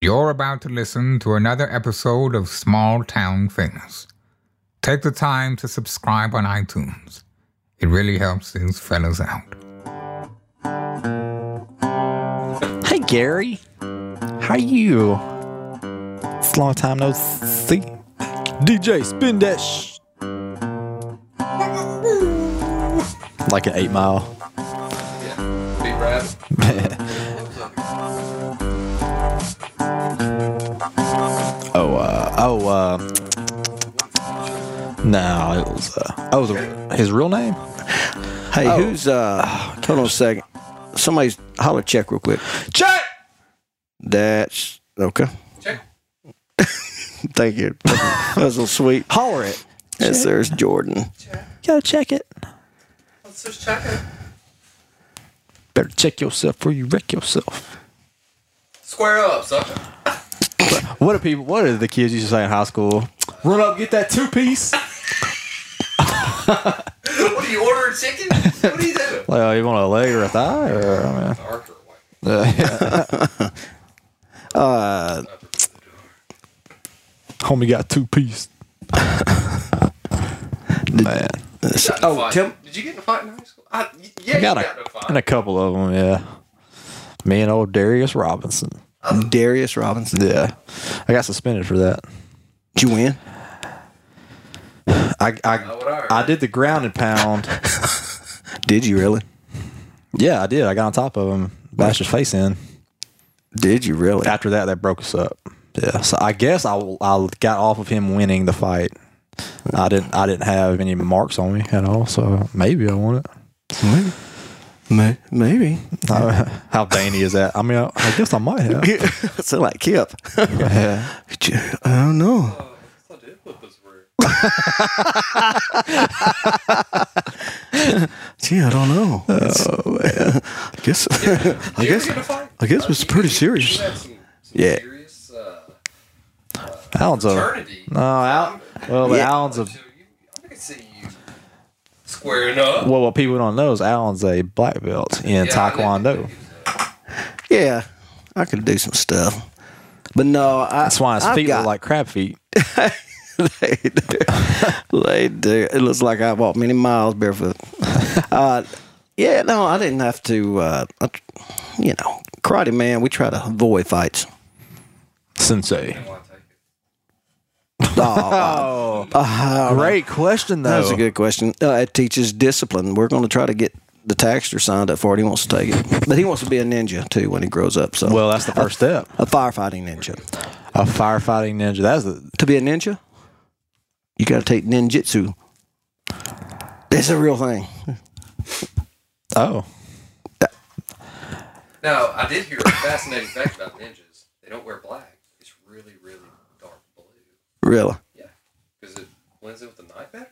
You're about to listen to another episode of Small Town Famous. Take the time to subscribe on iTunes. It really helps these fellas out. Hey Gary, how you? It's a long time no see. DJ, spin that sh. Like an eight mile. Big rap. oh, uh, no, it was, uh, oh, the, his real name? Hey, Oh. who's uh hold on a second. Somebody's holler check real quick. Check! That's okay. Check. Thank you. That was so sweet. Holler it. Yes, there's Jordan. Gotta check it. Let's just check it. Better check yourself before you wreck yourself. Square up, sucker. What do people, what did the kids used to say in high school? Run up, get that two piece. What are you ordering chicken? What are you doing? Like, oh, you want a leg or a thigh? Or, I mean, Dark or white? uh, Uh, homie got two piece. Man. Got oh, fight. Tim, Did you get in a fight in high school? I, yeah, I you got got, a, in a fight. and a couple of them, yeah. Me and old Darius Robinson. Darius Robinson. Yeah. I got suspended for that. Did you win? I I, I. I did the ground and pound. Did you really? yeah, I did. I got on top of him, bashed his face in. Did you really? After that, that broke us up. Yeah. So I guess I, I got off of him winning the fight. I didn't I didn't have any marks on me at all, so maybe I won it. Maybe. May- Maybe. How, how dainty is that? I mean, I, I guess I might have. Sound like Kip. yeah. I don't know. I thought it was weird. Gee, I don't know. Oh man. I guess. I Did you ever guess. get in a fight? I guess it was pretty serious. Some, some Yeah. serious uh, Alan's a fraternity. no. Al, well, but Yeah. Alan's a So you, I can see you squaring up. well. What people don't know is Alan's a black belt in Yeah, Taekwondo. he was, Yeah, I could do some stuff. But no, I, That's why his I've feet got, look like crab feet. they do. they do. It looks like I walked many miles barefoot. uh, yeah, no, I didn't have to. Uh, I- you know, karate man. We try to avoid fights. Sensei. I want to take it. Oh, uh, great question though. That's a good question. Uh, it teaches discipline. We're going to try to get the taxter signed up for it. He wants to take it, but he wants to be a ninja too when he grows up. So, Well, that's the first step. a firefighting ninja. A firefighting ninja. That's the To be a ninja, you got to take ninjutsu. It's a real thing. oh. Now, I did hear a fascinating fact about ninjas. They don't wear black. It's really, really dark blue. Really? Yeah. Because it blends in with the night better?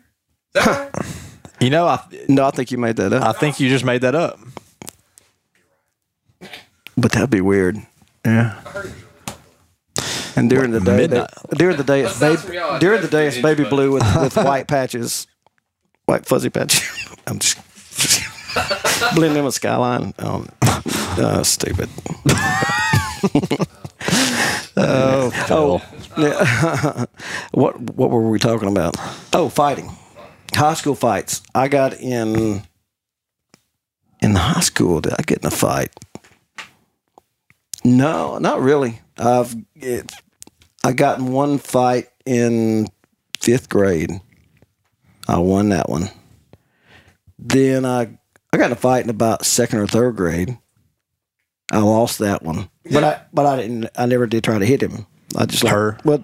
Is that right? You know, I No, I think you made that up. I think you just made that up. But that'd be weird. Yeah. I heard it was really dark. And during the day, midnight? they- during the day, it's Aside baby. from y'all, During the day, it's baby blue with, with white patches, white fuzzy patches. I'm just blending in with skyline. Um, uh, stupid. Oh, Oh, yeah. what what were we talking about? Oh, fighting. High school fights. I got in in the high school. Did I get in a fight? No, not really. I've it, I got in one fight in fifth grade. I won that one. Then I I got in a fight in about second or third grade. I lost that one, but I but I didn't. I never did try to hit him. I just like, Her? Well,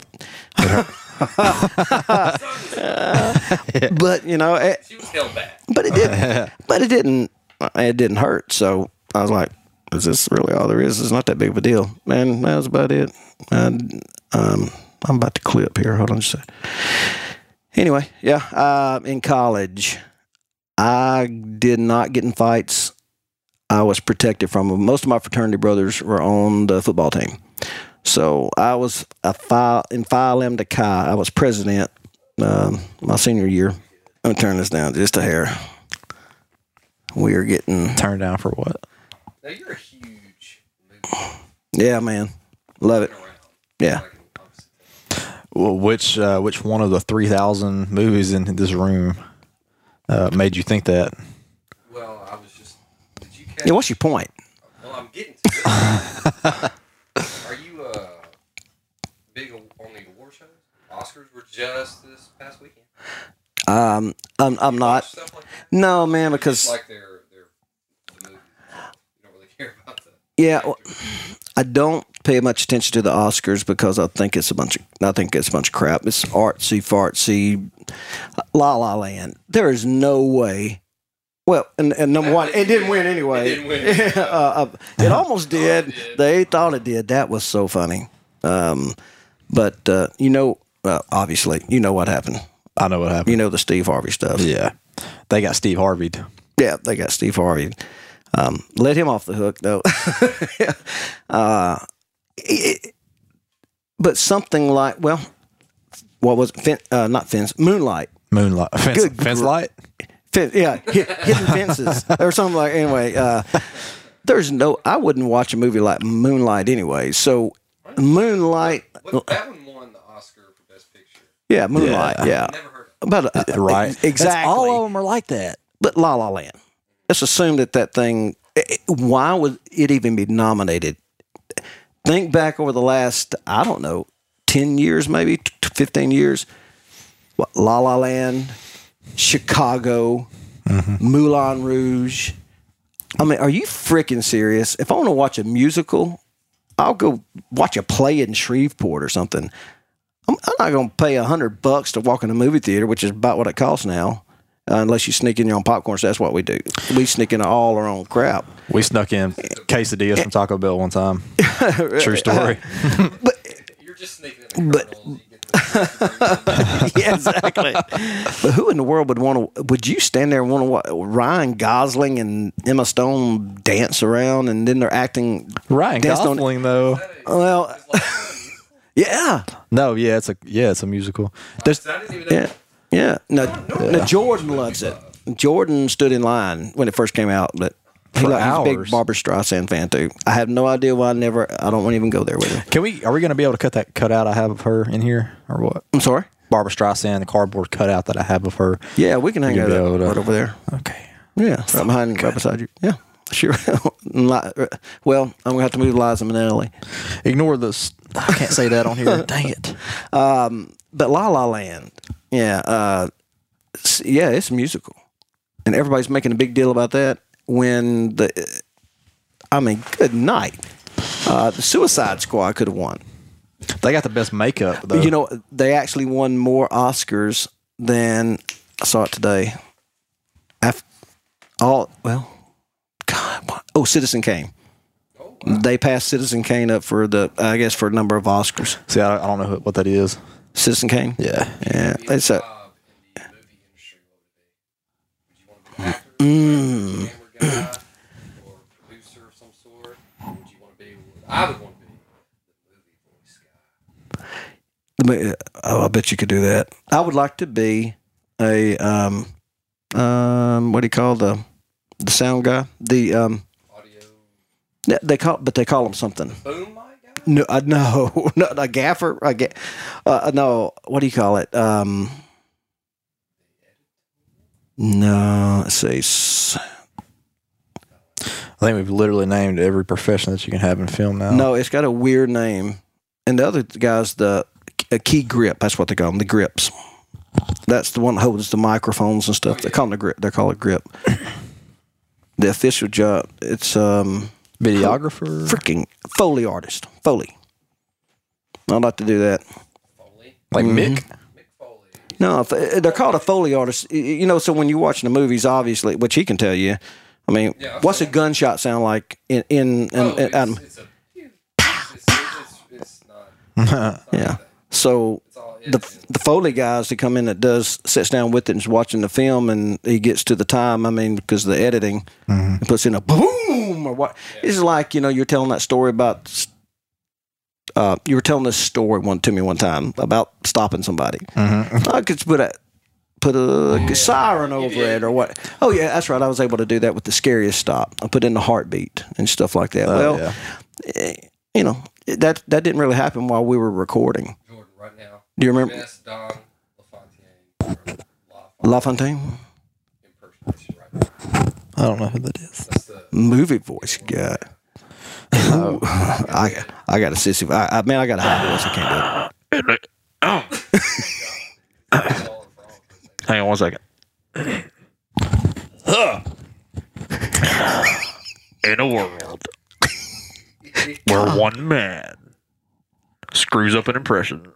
but you know, it, She was held back. but it didn't. but it didn't. It didn't hurt. So I was like, "Is this really all there is? It's not that big of a deal, man." That was about it. And um, I'm about to clip here. Hold on just a second. Anyway, yeah. Uh, in college, I did not get in fights. I was protected from them. Most of my fraternity brothers were on the football team. So I was a Phi, in Phi Lambda Chi. I was president um, my senior year. I'm gonna turn this down just a hair. We are getting, Turned down for what? Now, you're a huge movie yeah, man, love it. Yeah. Well, which uh, which one of the three thousand movies in this room uh, made you think that? well, I was just. Did you catch? Yeah. What's your point? Well, I'm getting to it. Are you uh, big on the award shows? Oscars were just this past weekend. Um, I'm, I'm not. like? No, man, because like they're they're the movies. You don't really care about the. yeah, well, I don't pay much attention to the Oscars because I think it's a bunch of I think it's a bunch of crap. It's artsy fartsy, La La Land. There is no way. Well, and, and number one, it didn't win anyway. It didn't win. uh, uh, it almost did. it did. They thought it did. That was so funny. Um, but uh, you know, uh, obviously, you know what happened. I know what happened. You know the Steve Harvey stuff. yeah, they got Steve Harvey. Yeah, they got Steve Harvey. Um, let him off the hook, though. uh, it- but something like, well, what was it? Fin- uh, not fence, moonlight. Moonlight, fence, Good fence light. Fin- yeah, hi- hidden fences or something like. Anyway, uh, there's no. I wouldn't watch a movie like Moonlight anyway. So, Moonlight. What, that one won the Oscar for Best Picture. Yeah, Moonlight. Yeah, Never heard of it. but uh, Right, exactly. That's, all of them are like that. but La La Land. Let's assume that that thing. eh, Why would it even be nominated? Think back over the last, I don't know, ten years, maybe t- t- fifteen years. What, La La Land, Chicago, Moulin Rouge. I mean, are you freaking serious? If I want to watch a musical, I'll go watch a play in Shreveport or something. I'm, I'm not going to pay a hundred bucks to walk in a movie theater, which is about what it costs now. Uh, unless you sneak in your own popcorn, so that's what we do. We sneak in all our own crap. We snuck in quesadillas from Taco Bell one time. True story. But You're just sneaking in But- kernels. You get the yeah, exactly. but who in the world would want to? Would you stand there and want to watch Ryan Gosling and Emma Stone dance around, and then they're acting Ryan danced on- Gosling, though. Well, yeah, No, yeah, it's a yeah, it's a musical. There's I didn't even know. yeah, yeah. No, no, Jordan loves it. Jordan stood in line when it first came out, but he like, he's a big hours. Barbra Streisand fan too. I have no idea why I never. I don't want to even go there with him. Can we? Are we going to be able to cut that cutout I have of her in here, or what? I'm sorry. Barbra Streisand, the cardboard cutout that I have of her. Yeah, we can hang You'll out be to- right over there. Okay. Yeah, right behind, right beside you. Yeah, sure. Well, I'm gonna have to move Liza Minnelli. Ignore this. I can't say that on here. Dang it. But La La Land, yeah, uh, s- yeah, it's a musical, and everybody's making a big deal about that. When the, I mean, good night. Uh, the Suicide Squad could have won. They got the best makeup though. You know, they actually won more Oscars than I saw it today. Af all well, God, what? oh, Citizen Kane. They passed Citizen Kane up for the, I guess, for a number of Oscars. See, I, I don't know what that is. Citizen Kane. Yeah. yeah. It's a job in the movie industry, what would it be? Would you want to be an actor, camera guy, or producer of some sort? Or would you want to be? I would want to be the movie voice guy. Oh, I bet you could do that. I would like to be a um um what do you call the the sound guy? The um Audio yeah, they call but they call them something. boom mic guy. No, uh, no, no, a gaffer. I ga- uh, no, what do you call it? Um, no, let's see. S- I think we've literally named every profession that you can have in film now. No, it's got a weird name. And the other guy's the a key grip. That's what they call them, the grips. That's the one that holds the microphones and stuff. They call them the grip. They call it grip. the official job. It's um Videographer. freaking foley artist. Foley. I'd like to do that. Foley. like Mm-hmm. Mick. Mick Foley. No, uh, they're called a foley artist. You know, so when you're watching the movies, obviously, which he can tell you. I mean, Yeah, what's a gunshot sound like in in, in, Oh, in it's, Adam? it's a. It's, it's, it's, it's not. It's not Yeah. So It's all the the foley guys that come in that does sits down with it and is watching the film and he gets to the time. I mean, because of the editing, he puts in a boom or what? It's like you know you're telling that story about. Uh, you were telling this story one to me one time about stopping somebody. I could put a put a siren over it or what? Oh yeah, that's right. I was able to do that with the scariest stop. I put in the heartbeat and stuff like that. well, yeah. eh, you know, that that didn't really happen while we were recording. Jordan, right now. Do you remember Best Don LaFontaine LaFontaine LaFontaine? impersonation right now. I don't know who that is. That's the movie voice guy. Oh, I I got a sissy. I, I man, I got a high voice. I can't do it. Oh. all. Hang on one second. In a world where one man screws up an impression.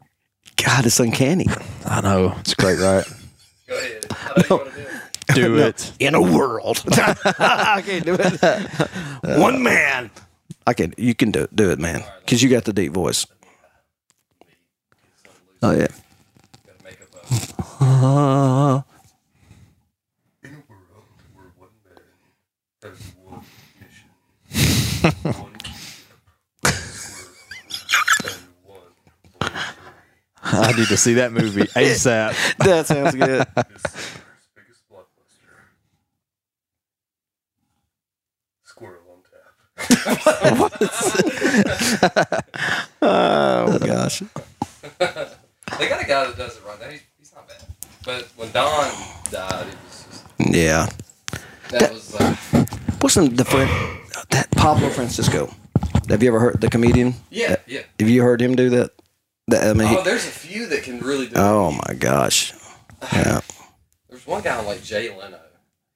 God, it's uncanny. I know. It's great, right? Go ahead. I know you want to do it. It. In a world, I can't do it. One man. I can. You can do do it, man. Because you got the deep voice. Oh yeah. Gotta make up a Uh, I need to see that movie ASAP. that sounds good. this summer's biggest blockbuster. Squirrel on tap. Oh gosh. They got a guy that does it right now. He's, he's not bad. But when Don died, it was just Yeah. that was uh, What's the, the friend that Pablo Francisco? Have you ever heard the comedian? yeah, yeah. Have you heard him do that? I mean, Oh, there's a few that can really do. it. oh my gosh. Yeah. There's one guy like Jay Leno.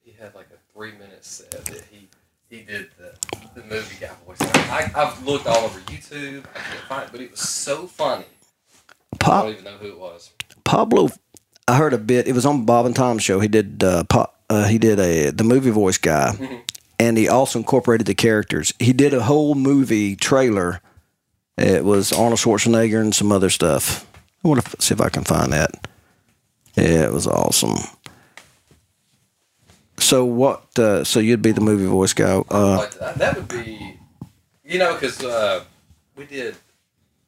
He had like a three minute set that he he did the, the movie guy voice. I, I've looked all over YouTube. I can't find it, but it was so funny. I don't even know who it was. Pablo, I heard a bit. It was on Bob and Tom's show. He did uh, pa- uh, he did a the movie voice guy, and he also incorporated the characters. He did a whole movie trailer. It was Arnold Schwarzenegger and some other stuff. I want to see if I can find that. Yeah, it was awesome. So what? Uh, so you'd be the movie voice guy. Uh, like that, that would be, you know, because uh, we did.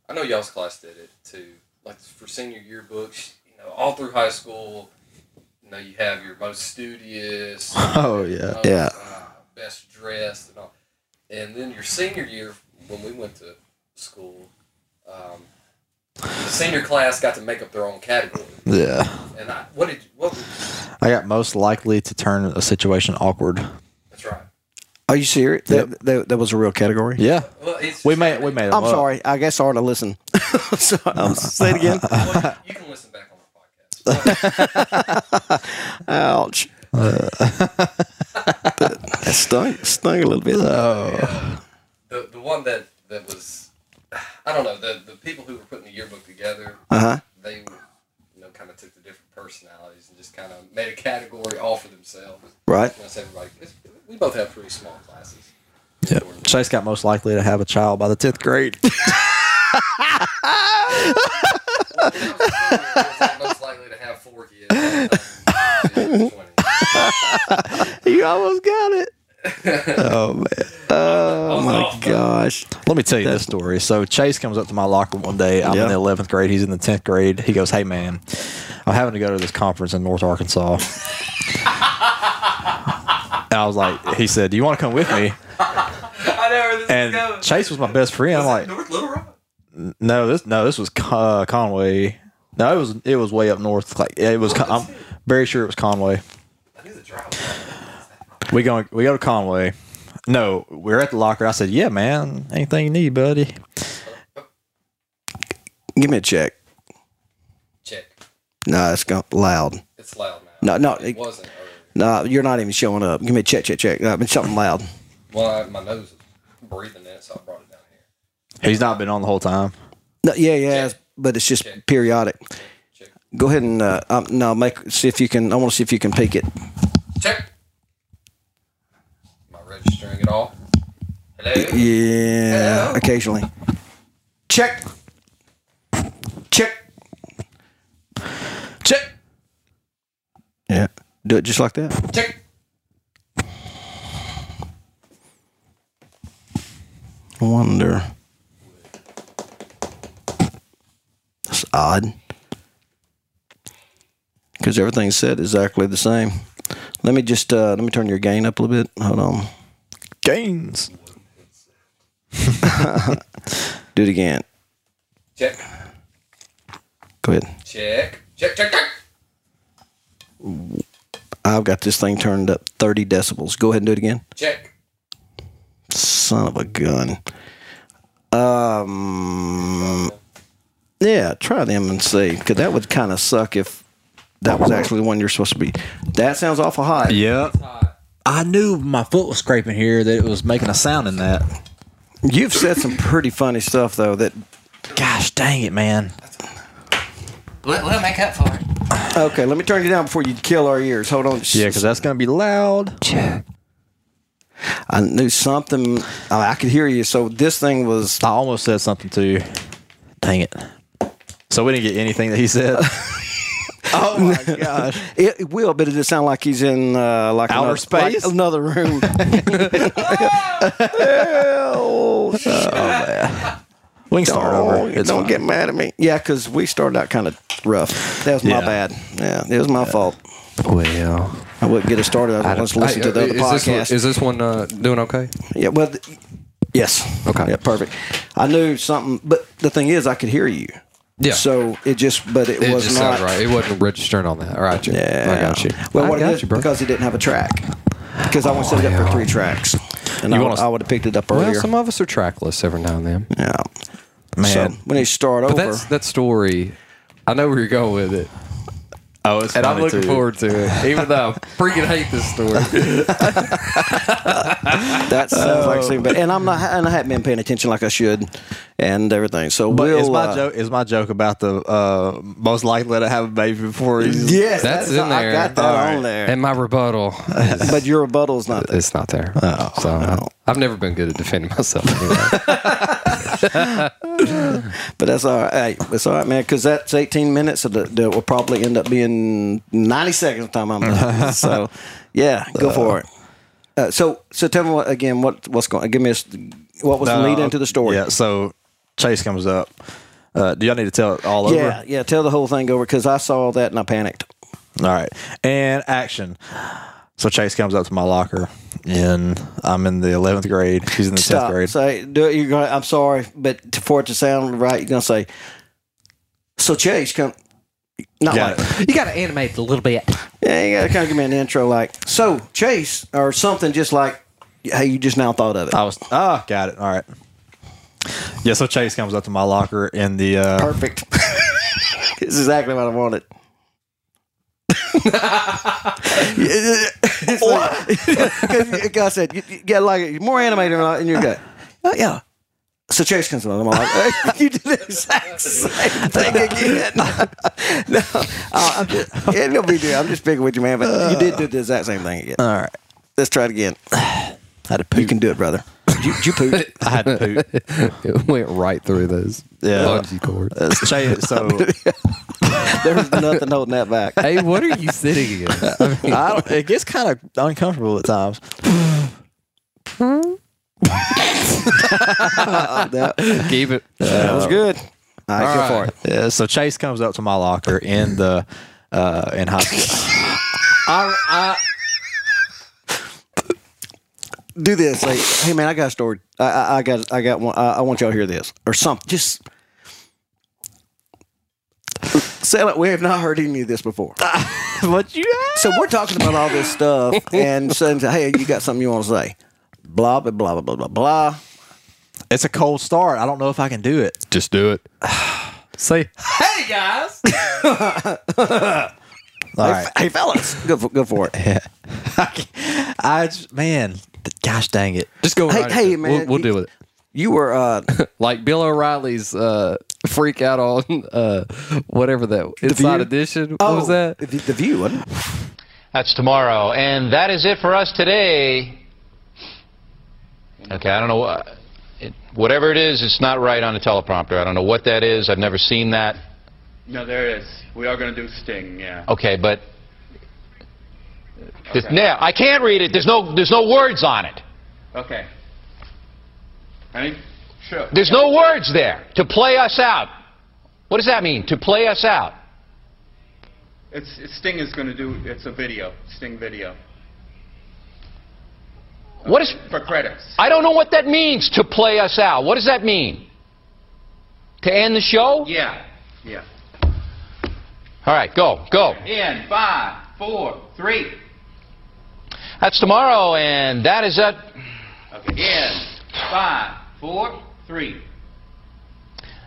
I know y'all's class did it too. Like for senior yearbooks, you know, all through high school, you know, you have your most studious, Oh yeah. most, Yeah. uh, best dressed, and all. And then your senior year, when we went to school, um, the senior class got to make up their own category. Yeah. And I, what did what? would- I got most likely to turn a situation awkward. That's right. are you serious? That, that, that was a real category. Yeah. Well, it's We made we made. I'm up. sorry. I guess I ought to listen. so, um, say it again. Well, you, you can listen back on our podcast. Ouch. that stung, stung a little bit. Oh. the the one that that was I don't know the the people who were putting the yearbook together Uh huh. they you know kind of took the different personalities and just kind of made a category all for themselves. Right. That's everybody. 'cause we both have pretty small classes. Yeah. Chase got most likely to have a child by the tenth grade. most likely to have four kids. You almost got it. Oh man. Oh my off, though. gosh. Let me tell you this story. So Chase comes up to my locker one day. I'm Yeah. in the 11th grade. He's in the 10th grade. He goes, "Hey man, I'm having to go to this conference in North Arkansas." and I was like, he said, "Do you want to come with me?" I know where this And is going. Chase was my best friend. I'm like, North Little Rock. "No, this no, this was uh, Conway. No, it was it was way up north. Like it was. Con- I'm very sure it was Conway. I knew the drive. We go we go to Conway. No, we're at the locker. I said, "Yeah, man, anything you need, buddy." Give me a check. Check. No, it's go- loud. It's loud now. No, no, it it- wasn't. earlier. No, you're not even showing up. Give me a check, check, check. No, I mean, something loud. Well, I, my nose is breathing in so I brought it down here. He's not been on the whole time. No, yeah, yeah, but it's just Check. periodic. Check. Go ahead and uh, um, no, make see if you can. I want to see if you can peek it. Check. Registering it all? Hello? Yeah, Hello? occasionally. Check. Check. Check. Yeah, do it just like that. Check. I wonder. That's odd. Because everything's set exactly the same. Let me just uh, let me turn your gain up a little bit. Hold on. Gains. Do it again. Check. Go ahead. Check. Check. Check. Check. I've got this thing turned up 30 decibels. Go ahead and do it again. Check. Son of a gun. Um, yeah, try them and see, because that would kind of suck if that was actually the one you're supposed to be. That sounds awful high. Yep. I knew my foot was scraping here that it was making a sound in that. You've said some pretty funny stuff though. That Gosh dang it, man. We'll, we'll make up for it. okay. Let me turn you down before you kill our ears. Hold on. Yeah, because that's going to be loud. I knew something. oh, I could hear you. So this thing was. I almost said something to you. Dang it. So we didn't get anything that he said. oh my gosh. It, it will, but it sound like he's in uh, like Outer another, space? like another room. We can start Oh, over. It's don't fine. get mad at me. Yeah, because we started out kind of rough. That was my Yeah. bad. Yeah, it was my fault. Well, I wouldn't get it started. I was listen to the other is This podcast. is this one uh, doing okay? yeah, well, th- yes. Okay. Yeah, perfect. I knew something, but the thing is, I could hear you. Yeah. So it just, but it, It was just not right. It wasn't registering on that. All right, you. Yeah, I got you. Well, I what got it is you, bro. because he didn't have a track. Because I want to set it up for three oh, tracks, and I, You would- wanna- I would have picked it up earlier. well, some of us are trackless every now and then. yeah, man. So when you start But over, that's that story. I know where you're going with it, oh, it's and I'm looking too. forward to it. Even though I freaking hate this story. that sounds like something. But and I'm not, and I haven't been paying attention like I should, and everything. So But we'll. is my uh, joke is my joke about the uh, most likely to have a baby before he's Yes, That's in I there. got that All on right. there. and my rebuttal, is, but your rebuttal's not there. it's not there. so I, I've never been good at defending myself. Anyway. But that's all right. Hey, it's all right, man. Because that's 18 minutes. So that, that will probably end up being 90 seconds. Time I'm done. so, yeah, go for it. Uh, so, so tell me what again. What what's going? Give me a, what was the lead into the story? Yeah, so Chase comes up. Uh, do y'all need to tell it all yeah, over? yeah. Tell the whole thing over because I saw that and I panicked. All right. And action. So Chase comes up to my locker, and I'm in the 11th grade. She's in the 10th Stop. grade. Say, do it. You're going. I'm sorry, but to, for it to sound right, you're gonna say. So Chase, come. Not Got like. it. You got to animate it a little bit. Yeah, you gotta kind of give me an intro, like so Chase or something, just like hey, you just now thought of it. I was ah, got it. All right. Yeah, so Chase comes up to my locker in the uh, Perfect. this is exactly what I wanted. What? Because I said, you, you got like it, more animated and you're good. Oh, yeah. So Chase comes along. I'm like, you did the exact same thing again. no, uh, I'm just, yeah, no big deal. I'm just picking with you, man. But you did do the exact same thing again. All right. Let's try it again. Had to You can do it, brother. You, you pooped. I had to poop. it went right through those Yeah. bungee cords. Uh, Chase, so There was nothing holding that back. hey, what are you sitting in? I mean, I don't, it gets kind of uncomfortable at times. keep it. That was good. All right, All go for it. Yeah, so Chase comes up to my locker in the uh, in high school. I, I do this. Like, hey man, I got a story. I, I, I got, I got one. I, I want y'all to hear this or something. Just say like we have not heard any of this before. what you? So we're talking about all this stuff and saying, hey, you got something you want to say? Blah blah blah blah blah blah. It's a cold start. I don't know if I can do it. Just do it. Say, Hey, guys. All right. Hey fellas, go for, go for it. Yeah. I just, man, gosh dang it. just go. Hey, right hey, it. man, we'll, we'll you- deal with it. You were uh, Like Bill O'Reilly's uh, freak out on uh, whatever that inside View? edition. What oh, was that? The, the view, wasn't it? That's tomorrow. And that is it for us today. Okay, I don't know. what- It, whatever it is, it's not right on the teleprompter. I don't know what that is. I've never seen that. No, there is. We are going to do Sting, yeah. Okay, but. This, Okay. now, I can't read it. There's no, there's no words on it. Okay. Ready? Sure. There's no words there to play us out. What does that mean, to play us out? It's, it's Sting is going to do, it's a video, Sting video. What is. For credits. I don't know what that means, to play us out. What does that mean? to end the show? Yeah. Yeah. All right, go, go. In five, four, three. That's tomorrow, and that is it. Okay. In five, four, three.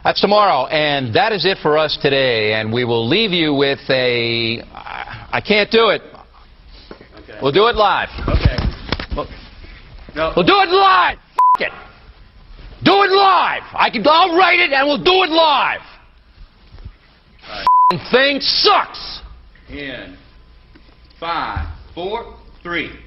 That's tomorrow, and that is it for us today. And we will leave you with a. I can't do it. Okay. We'll do it live. Okay. No. We'll do it live. F- it. Do it live. I can. I'll write it, and we'll do it live. F- thing sucks. In five, four, three.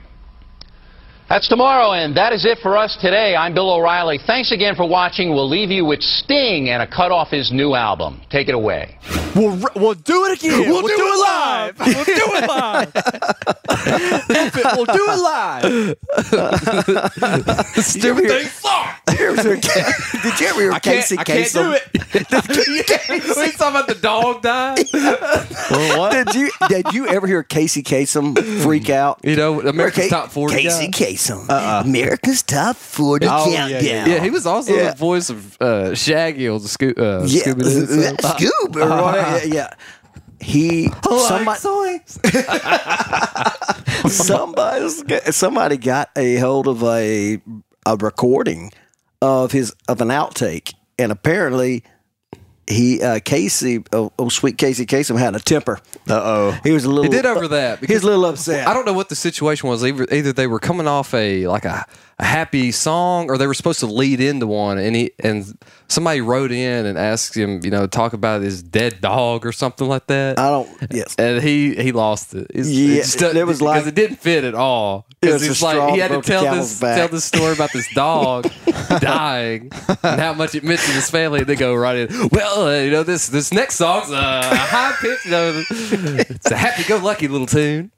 That's tomorrow, and that is it for us today. I'm Bill O'Reilly. Thanks again for watching. We'll leave you with Sting and a cut off his new album. Take it away. We'll, we'll do it again. We'll, do, it live. We'll do it live. we'll do it live. Stupid thing. Did you ever hear I can't, Casey I can't Kasem? do it. we talking about the dog died. Did you did you ever hear Casey Kasem freak out? You know, America's Ca- Top 40 Casey guy. Kasem, America's Top 40 Oh, yeah, Countdown. yeah, Yeah, he was also Yeah. the voice of uh, Shaggy on the Sco- uh, yeah, Scooby-Doo. uh, Scoob, or whatever. Yeah, yeah. He somebody somebody somebody got a hold of a a recording of his of an outtake, and apparently he uh, Casey oh, oh sweet Casey Kasem had a temper. Uh oh. He was a little. He did over that. He was a little upset. I don't know what the situation was. Either, either they were coming off a like a, a happy song, or they were supposed to lead into one, and he and somebody wrote in and asked him, you know, talk about his dead dog or something like that. I don't. Yes. and he he lost it. It's- Yeah, just it was like- because it didn't fit at all. Because it's like he had to tell this back. tell this story about this dog dying and how much it meant to his family. And they go right in. Well, uh, you know this this next song's a high pitch. You know, it's a happy go lucky little tune.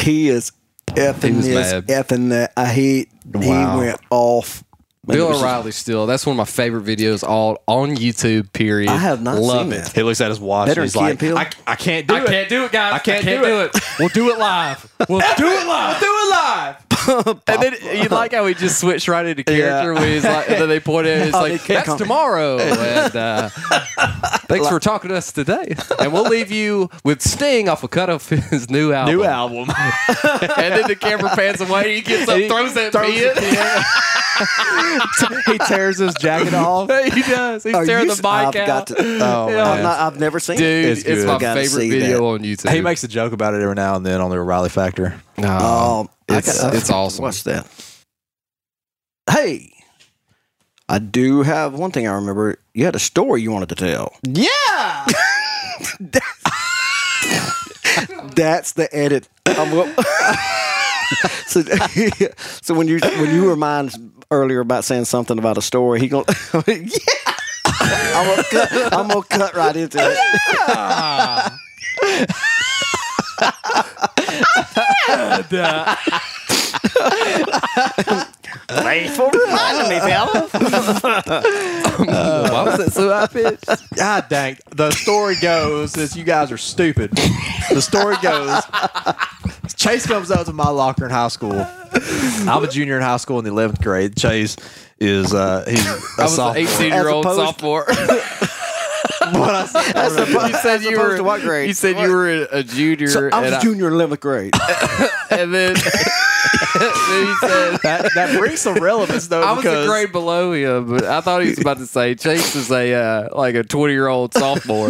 He is effing this, mad. effing that. I uh, hate. Wow. He went off. Man, Bill was just- O'Reilly still. That's one of my favorite videos all on YouTube. Period. I have not Love seen it. that. He looks at his watch Better and he's than like. I, I can't do I it. I can't do it, guys. I can't do do it. We'll do it live. We'll do it live. We'll do it live. And then you like how he just switched right into character when he's like, and then they point at it, it's Oh, like, that's come- tomorrow. And uh, thanks for talking to us today. And we'll leave you with Sting off a cut of his new album. New album. And then the camera pans away. He gets up, He throws that throws pin. He tears his jacket off. he does. He's oh, Are tearing you the s- bike I've out. got to. Oh, Yeah. I've, not, I've never seen Dude, it. it's, good. my favorite video that. on YouTube. He makes a joke about it every now and then on the O'Reilly Factor. Oh, I it's, got- it's awesome. What's that? Hey, I do have one thing I remember. You had a story you wanted to tell. Yeah. That's the edit. I'm go- so, so when you when you were mine earlier about saying something about a story, he going, yeah. I'm gonna cut. I'm gonna cut right into it. Thanks for reminding me, fella. Why was that so high pitched? God dang. The story goes is you guys are stupid. The story goes Chase comes up to my locker in high school. I'm a junior in high school in the 11th grade. Chase is uh he's a I was sophomore. 18 year old As opposed- sophomore. What I said- That's the, you said you were to what grade? You said you were a junior, So I was and, a junior in eleventh grade. and then, then you said that that brings some relevance though I was because a grade below him, but I thought he was about to say Chase is a uh, like a 20 year old sophomore.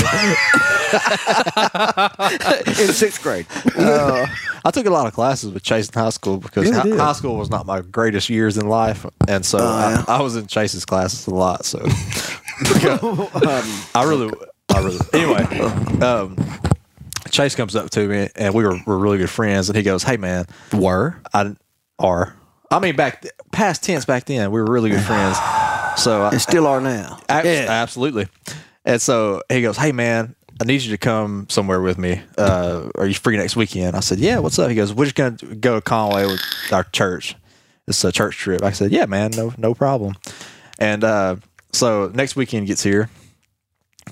in sixth grade. uh, I took a lot of classes with Chase in high school because Yeah, hi- high school was not my greatest years in life, and so yeah. I, I was in Chase's classes a lot. So I really, I really. Anyway, um, Chase comes up to me, and we were, were really good friends, and he goes, "Hey, man, Were I are." I mean, back th- past tense back then, we were really good friends. So I, and still are now. Ab- Absolutely. And so he goes, Hey, man, I need you to come somewhere with me. Uh, are you free next weekend? I said, Yeah, what's up? He goes, We're just going to go to Conway with our church. It's a church trip. I said, Yeah, man, no, no problem. And uh, so next weekend gets here,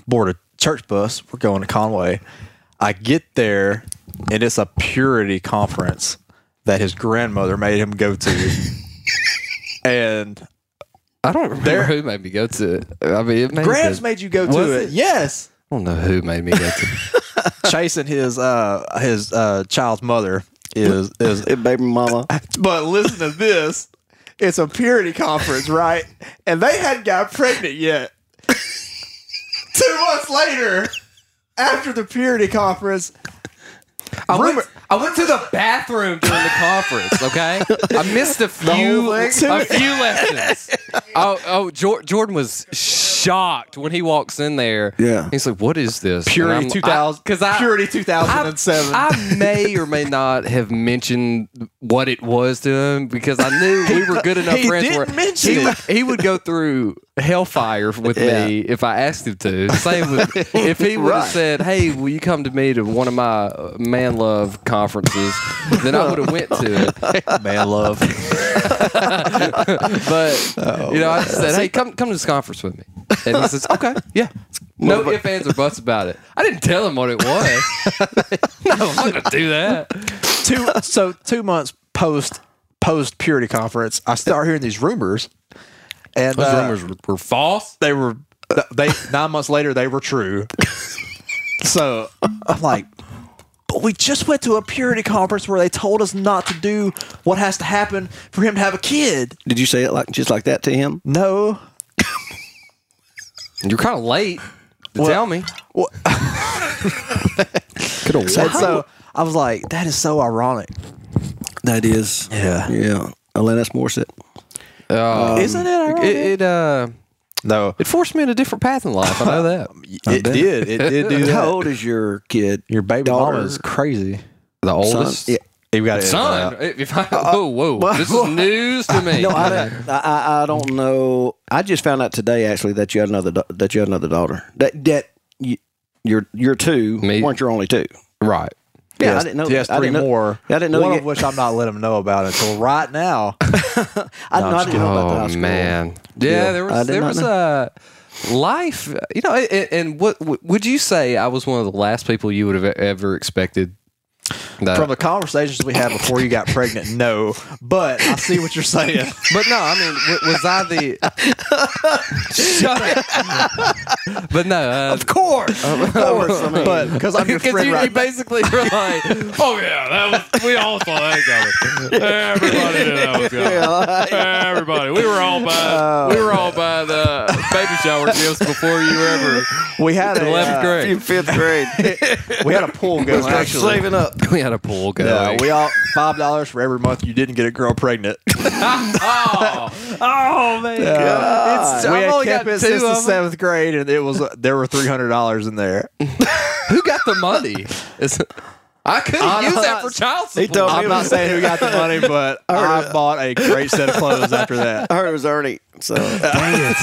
board a church bus. We're going to Conway. I get there, and it's a purity conference that his grandmother made him go to. and I don't remember who made me go to it. I mean, it the- made you go to it. it? Yes. I don't know who made me go to it. Chasing his uh his uh child's mother is is Hey, baby mama. but listen to this. It's a purity conference, right? And they hadn't got pregnant yet. Two months later, after the purity conference, I went, I went to the bathroom during the conference. Okay, I missed a few a few lessons. Oh, oh, Jor- Jordan was shocked when he walks in there. Yeah. he's like, "What is this?" Purity 2000 because I, Purity 2007. I, I may or may not have mentioned what it was to him because I knew we were good enough he friends didn't where mention he, it. would, he would go through hellfire with Yeah. me if I asked him to. Same with if he would have Right. said, "Hey, will you come to me to one of my uh, man love conferences?" then I would have went to it. Man love. But Oh, you know, I just said, "Hey, come come to this conference with me," and he says, "Okay, yeah." No ifs, ands, or buts about it. I didn't tell him what it was. no, I'm not gonna do that. two so two months post post purity conference, I start hearing these rumors. And Those uh, rumors were, were false. they were they nine months later they were true. so I'm like, but we just went to a purity conference where they told us not to do what has to happen for him to have a kid. Did you say it like just like that to him? No. You're kind of late to tell me. Well- Could have so I was like, that is so ironic. That is. Yeah. Yeah. Alanis Morissette. Uh, Isn't it ironic? it, it uh No. it forced me in a different path in life. I know that. It did. It did do that. How old is your kid? Your baby daughter? mama is crazy. The Son? oldest Yeah. You got to son. If I, whoa, whoa, this is news to me. No, I, don't- I, I, I don't know. I just found out today actually that you had another that you had another daughter. That that you, you're you're two. Me- weren't your only two? right. Yeah, Yes, I didn't know. Yes, that. I three didn't know- more. I didn't know One of which I'm not letting them know about until right now. I, No, no, I I'm didn't know about the high Oh school. man, yeah, Yeah, there was there was know. a life, you know, and, and what would you say? I was one of the last people you would have ever expected. That, From the conversations we had before you got pregnant, no. But I see what you're saying. but no, I mean, w- was I the? Shut up. but no, uh, Of course, of course. I mean, but because I'm your friend you, right you basically were like, "Oh yeah, that was we all saw that coming. Everybody knew that was coming. Everybody, we were all by we were all by the baby shower gifts before you were ever We had a eleventh uh, grade. in fifth grade, we had a pool going Start actually. saving up. We had a pool going. Yeah, we all five dollars for every month you didn't get a girl pregnant. oh, oh man, It's- we I've had only kept got it since the seventh grade, and it was uh, there were three hundred dollars in there. who got the money? It's- I could have I'm used that for child He support. told me I'm not saying who got the money, but I bought a great set of clothes after that. I heard it was Ernie. So Dang it!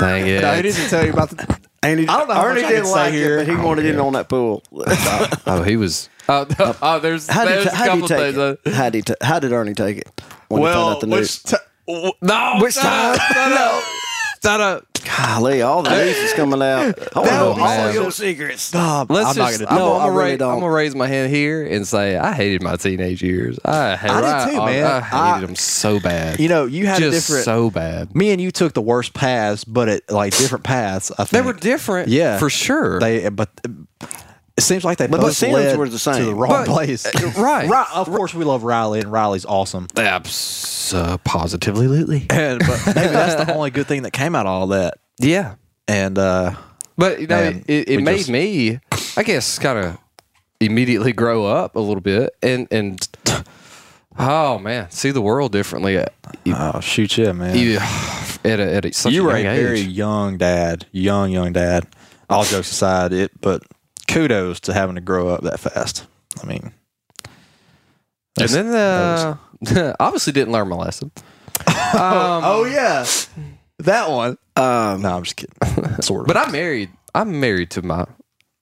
Dang No, he didn't tell you about the. and he, I don't know Ernie I didn't can say like here. it, but he wanted in on that pool. oh, he was. Oh, oh there's, How did, there's a how did couple he take things. uh, it? How did, ta- how did Ernie take it? When he found out the news? which t- No, Which shut time? up, shut up, shut up. Golly, all the news is coming out. I want to know all man. your secrets. Stop. Let's I'm just, not gonna do No, I'm I gonna really raise, don't. I'm gonna raise my hand here and say I hated my teenage years. I, hated, I did too, man. I, hated I- them so bad. You know, you had just a different. so bad. me and you took the worst paths, but at like different paths. I think They were different, Yeah. for sure. They, but it seems like they But the both sins led were the same. to the wrong But- place. right. right. Of course, we love Riley, and Riley's awesome. Abs- uh, positively, lately. And but maybe that's the only good thing that came out of all that. Yeah, And uh, but you know, Man, it, it we made just- me, I guess, kind of immediately grow up a little bit and and. Oh man, see the world differently. At, oh shoot, yeah, man. you, at a, at a, such you a were a young very age. young dad, young young dad. All jokes aside, it but kudos to having to grow up that fast. I mean, and then uh, obviously didn't learn my lesson. Um, oh yeah, that one. Um, No, I'm just kidding. Sort of. But I'm married. I'm married to my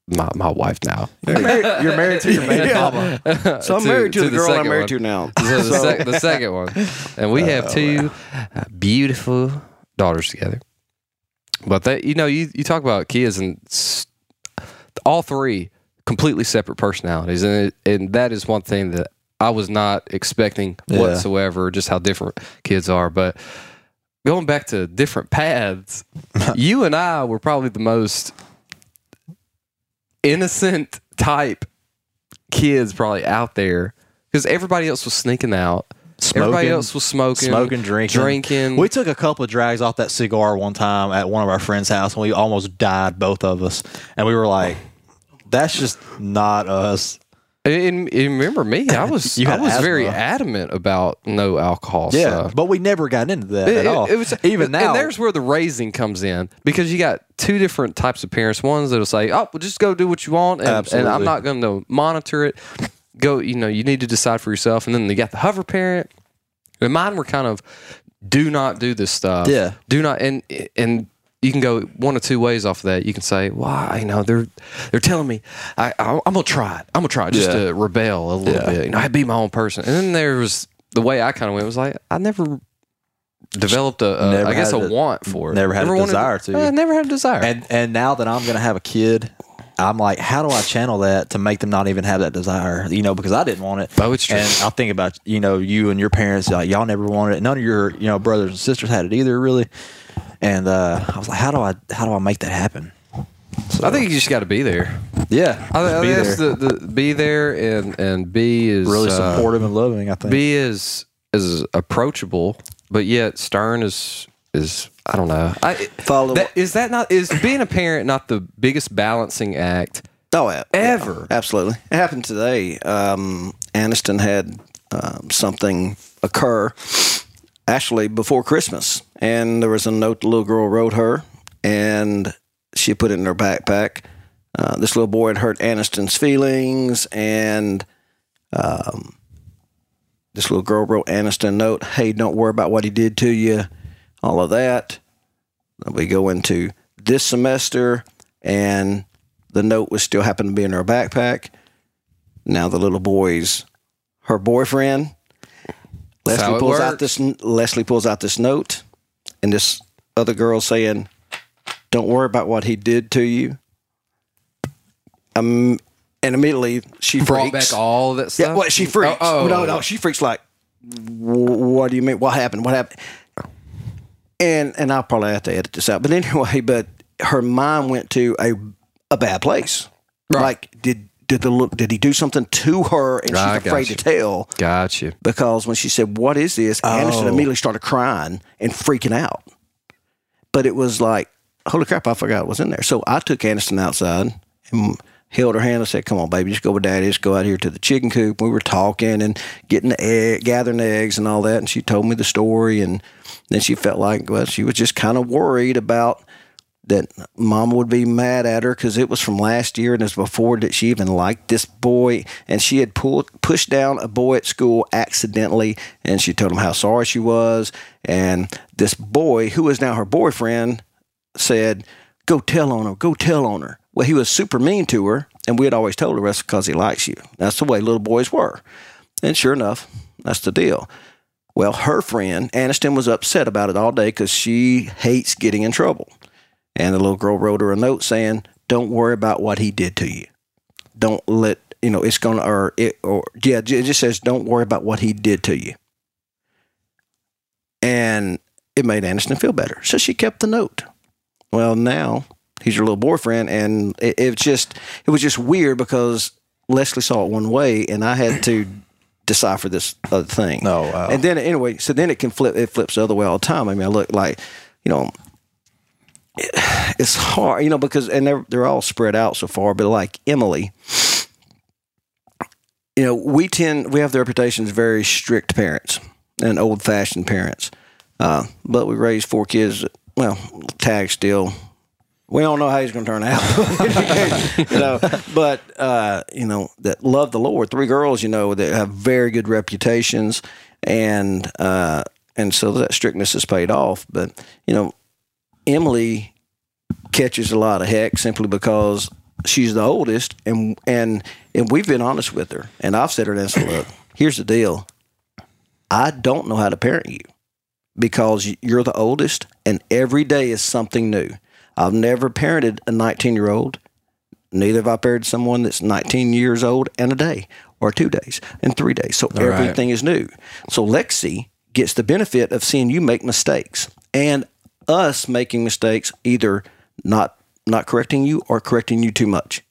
my, my wife now. you're married, you're married to your baby mama. so I'm married to, to the the girl I'm married one. to now. So the, sec- the second one, and we have two uh, beautiful daughters together. But that you know, you you talk about kids and all three completely separate personalities, and it, and that is one thing that I was not expecting Yeah. whatsoever. Just how different kids are, but going back to different paths, you and I were probably the most innocent type kids probably out there because everybody else was sneaking out. everybody else was smoking, smoking, drinking, drinking. We took a couple of drags off that cigar one time at one of our friends' house, and we almost died, both of us. And we were like, "That's just not us." And, and remember me, I was You I was very adamant about no alcohol Yeah, stuff. but we never got into that It- at all. it was- even now. and there's where the raising comes in because you got two different types of parents. Ones that'll say, "Oh, well, just go do what you want," and, and I'm not going to monitor it. Go, you know, you need to decide for yourself. And then you got the hover parent. And mine were kind of, do not do this stuff. Yeah. do not, and and you can go one or two ways off of that. You can say, "Why, you know, they're they're telling me I, I I'm gonna try it. I'm gonna try it just Yeah. to rebel a little Yeah. bit. You know, I be my own person." And then there was the way I kind of went was like, I never developed a, a Never I guess a a- want for it. never had a wanted desire to. I never had a desire. and and now that I'm gonna have a kid, I'm like, how do I channel that to make them not even have that desire? You know, because I didn't want it. Oh, it's true. And I think about you know you and your parents, like y'all never wanted it. None of your you know brothers and sisters had it either, really. And uh, I was like, how do I how do I make that happen? So, I think you just got to be there. yeah, I, I be think that's there. the, the be there and and be is really uh, supportive and loving. I think. Be is is approachable, but yet stern is is I don't know. I, Follow- that, is that not is being a parent not the biggest balancing act? Oh, yeah. Ever. Yeah, absolutely. It happened today. Um, Aniston had um, something occur actually before Christmas, and there was a note the little girl wrote her, and she put it in her backpack. Uh, this little boy had hurt Aniston's feelings, and um, this little girl wrote Aniston a note, "Hey, don't worry about what he did to you." All of that. We go into this semester, and the note was still happened to be in her backpack. Now the little boy's her boyfriend. That's Leslie pulls out this. Leslie pulls out this note, and this other girl saying, "Don't worry about what he did to you." Um, and immediately she Brought freaks. back all that stuff. Yeah, well, she freaks. Oh, oh. no, no, she freaks like, what do you mean? What happened? What happened? And and I'll probably have to edit this out. But anyway, but her mind went to a a bad place. Right. Like, did did the look? Did he do something to her? And she's I afraid got to tell Got you. because when she said, "What is this?" Anderson Oh. immediately started crying and freaking out. But it was like, holy crap! I forgot what was in there. So I took Anderson outside and held her hand and said, "Come on, baby, just go with daddy. Just go out here to the chicken coop." We were talking and getting the egg, gathering eggs and all that. And she told me the story, and then she felt like, well, she was just kind of worried about that mama would be mad at her because it was from last year and it was before that she even liked this boy. And she had pulled pushed down a boy at school accidentally and she told him how sorry she was. And this boy who is now her boyfriend said go tell on her go tell on her. Well he was super mean to her and we had always told her that's because he likes you. That's the way little boys were. And sure enough that's the deal. Well her friend aniston was upset about it all day because she hates getting in trouble and the little girl wrote her a note saying, "Don't worry about what he did to you. Don't let you know it's gonna or it or yeah, it just says don't worry about what he did to you." And it made Anderson feel better, so she kept the note. Well, now he's your little boyfriend, and it, it just it was just weird because Leslie saw it one way, and I had to decipher this other thing. Oh, wow. And then anyway, so then it can flip. It flips the other way all the time. I mean, I look like you know it's hard, you know, because and they're they're all spread out so far. But like Emily, you know, we tend we have the reputation as very strict parents and old fashioned parents. Uh, but we raised four kids. Well, tag still. We don't know how he's going to turn out, you know. But uh, you know that love the Lord. Three girls, you know, that have very good reputations, and uh, and so that strictness has paid off. But you know, Emily catches a lot of heck simply because she's the oldest, and and and we've been honest with her, and I've said her and said, look, here's the deal, I don't know how to parent you because you're the oldest, and every day is something new. I've never parented a 19 year old. Neither have I parented someone that's 19 years old and a day, or two days, and three days. So right. everything is new. So Lexi gets the benefit of seeing you make mistakes and us making mistakes, either not not correcting you or correcting you too much.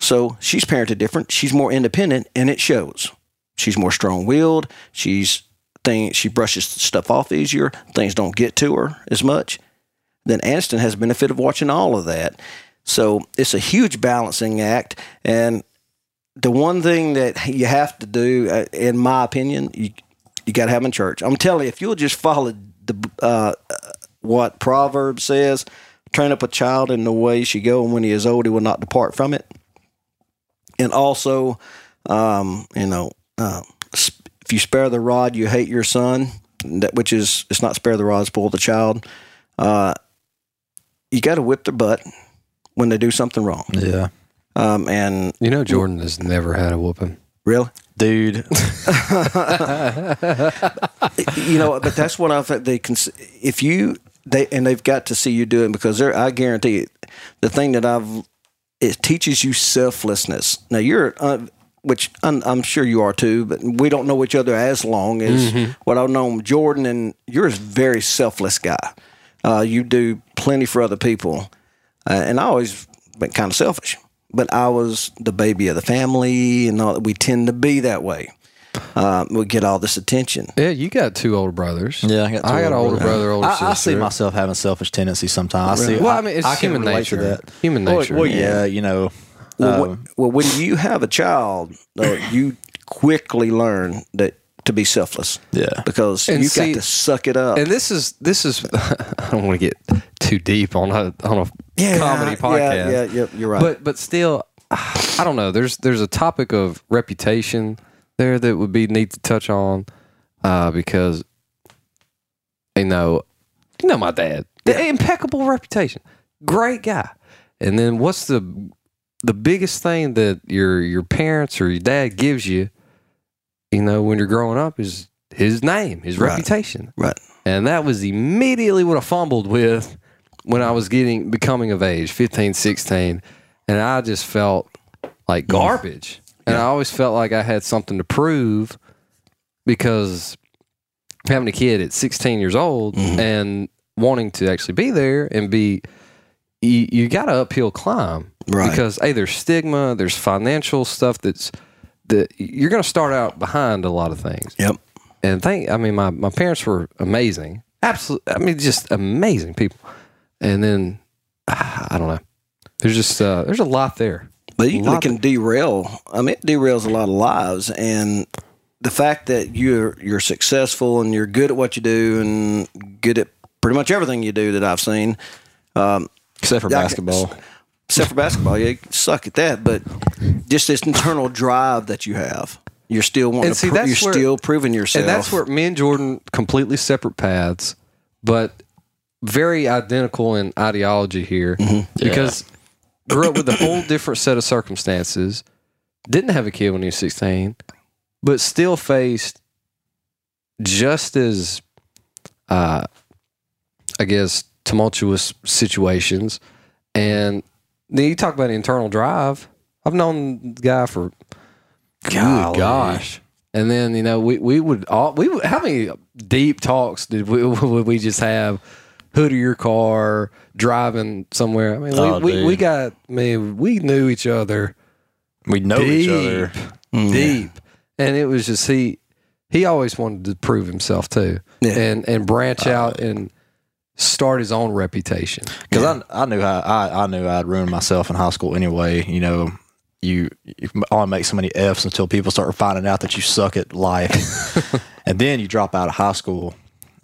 So she's parented different. She's more independent, and it shows. She's more strong willed. She's thing she brushes stuff off easier. Things don't get to her as much. Then Aniston has benefit of watching all of that. So it's a huge balancing act. And the one thing that you have to do, uh, in my opinion, you you got to have in church. I'm telling you, if you'll just follow the uh, what Proverbs says, train up a child in the way she go, and when he is old, he will not depart from it. And also, um, you know, uh, if you spare the rod, you hate your son. That which is it's not spare the rod, spoil the child. Uh, you got to whip their butt when they do something wrong. Yeah. Um, and You know, Jordan has never had a whooping. really, Dude. you know, but that's what I think they can. If you they and they've got to see you do it because they're. I guarantee it. The thing that I've it teaches you selflessness. Now you're. Uh, which I'm, I'm sure you are too, but we don't know each other as long as what I've known Jordan, and you're a very selfless guy. Uh, you do plenty for other people, uh, and I always been kind of selfish. But I was the baby of the family, and all, we tend to be that way. Uh, we get all this attention. Yeah, you got two older brothers. Yeah, I got, two I got an older brothers. brother, older I, sister. I see myself having selfish tendencies sometimes. I see, Well, I mean, it's can human nature. To that. Human nature. Well, yeah, you know. Well, um, wh- well, when you have a child, uh, you quickly learn that to be selfless. Yeah. because And you see- got to suck it up. And this is this is I don't want to get too deep on a on a comedy podcast. Yeah, yeah, yeah, you're right. But but still, I don't know. There's there's a topic of reputation there that would be neat to touch on uh, because you know you know my dad, the impeccable reputation, great guy. And then what's the the biggest thing that your your parents or your dad gives you, you know, when you're growing up is his name, his Right. reputation. right. And that was immediately what I fumbled with when I was getting becoming of age, 15, 16. And I just felt like garbage. And I always felt like I had something to prove because having a kid at 16 years old and wanting to actually be there and be you, you got to uphill climb Right. because hey there's stigma there's financial stuff that's that you're going to start out behind a lot of things Yep. and thank I mean my, my parents were amazing. Absolutely I mean just amazing people. And then I don't know. There's just uh, there's a lot there. But you lot can derail. I mean, it derails a lot of lives, and the fact that you're you're successful and you're good at what you do and good at pretty much everything you do that I've seen, um, except for Yeah, I can- basketball. except for basketball, you suck at that. But just this internal drive that you have, you're still wanting And to. see, pro- that's you're where- still proving yourself, And that's where me and Jordan completely separate paths, but very identical in ideology here mm-hmm. because grew up with a whole different set of circumstances. Didn't have a kid when he was 16, but still faced just as, uh, I guess, tumultuous situations. And then you talk about internal drive. I've known the guy for good Golly. gosh. And then you know we, we would all we would, how many deep talks did we would we just have? Hood of your car, driving somewhere. I mean, Oh, we, we, we got. I mean, we knew each other We know deep, each other. deep, and it was just he. He always wanted to prove himself too, Yeah. and and branch out and start his own reputation. because I, I knew how I, I knew I'd ruined myself in high school anyway. You know, you, you only make so many F's until people start finding out that you suck at life, and then you drop out of high school,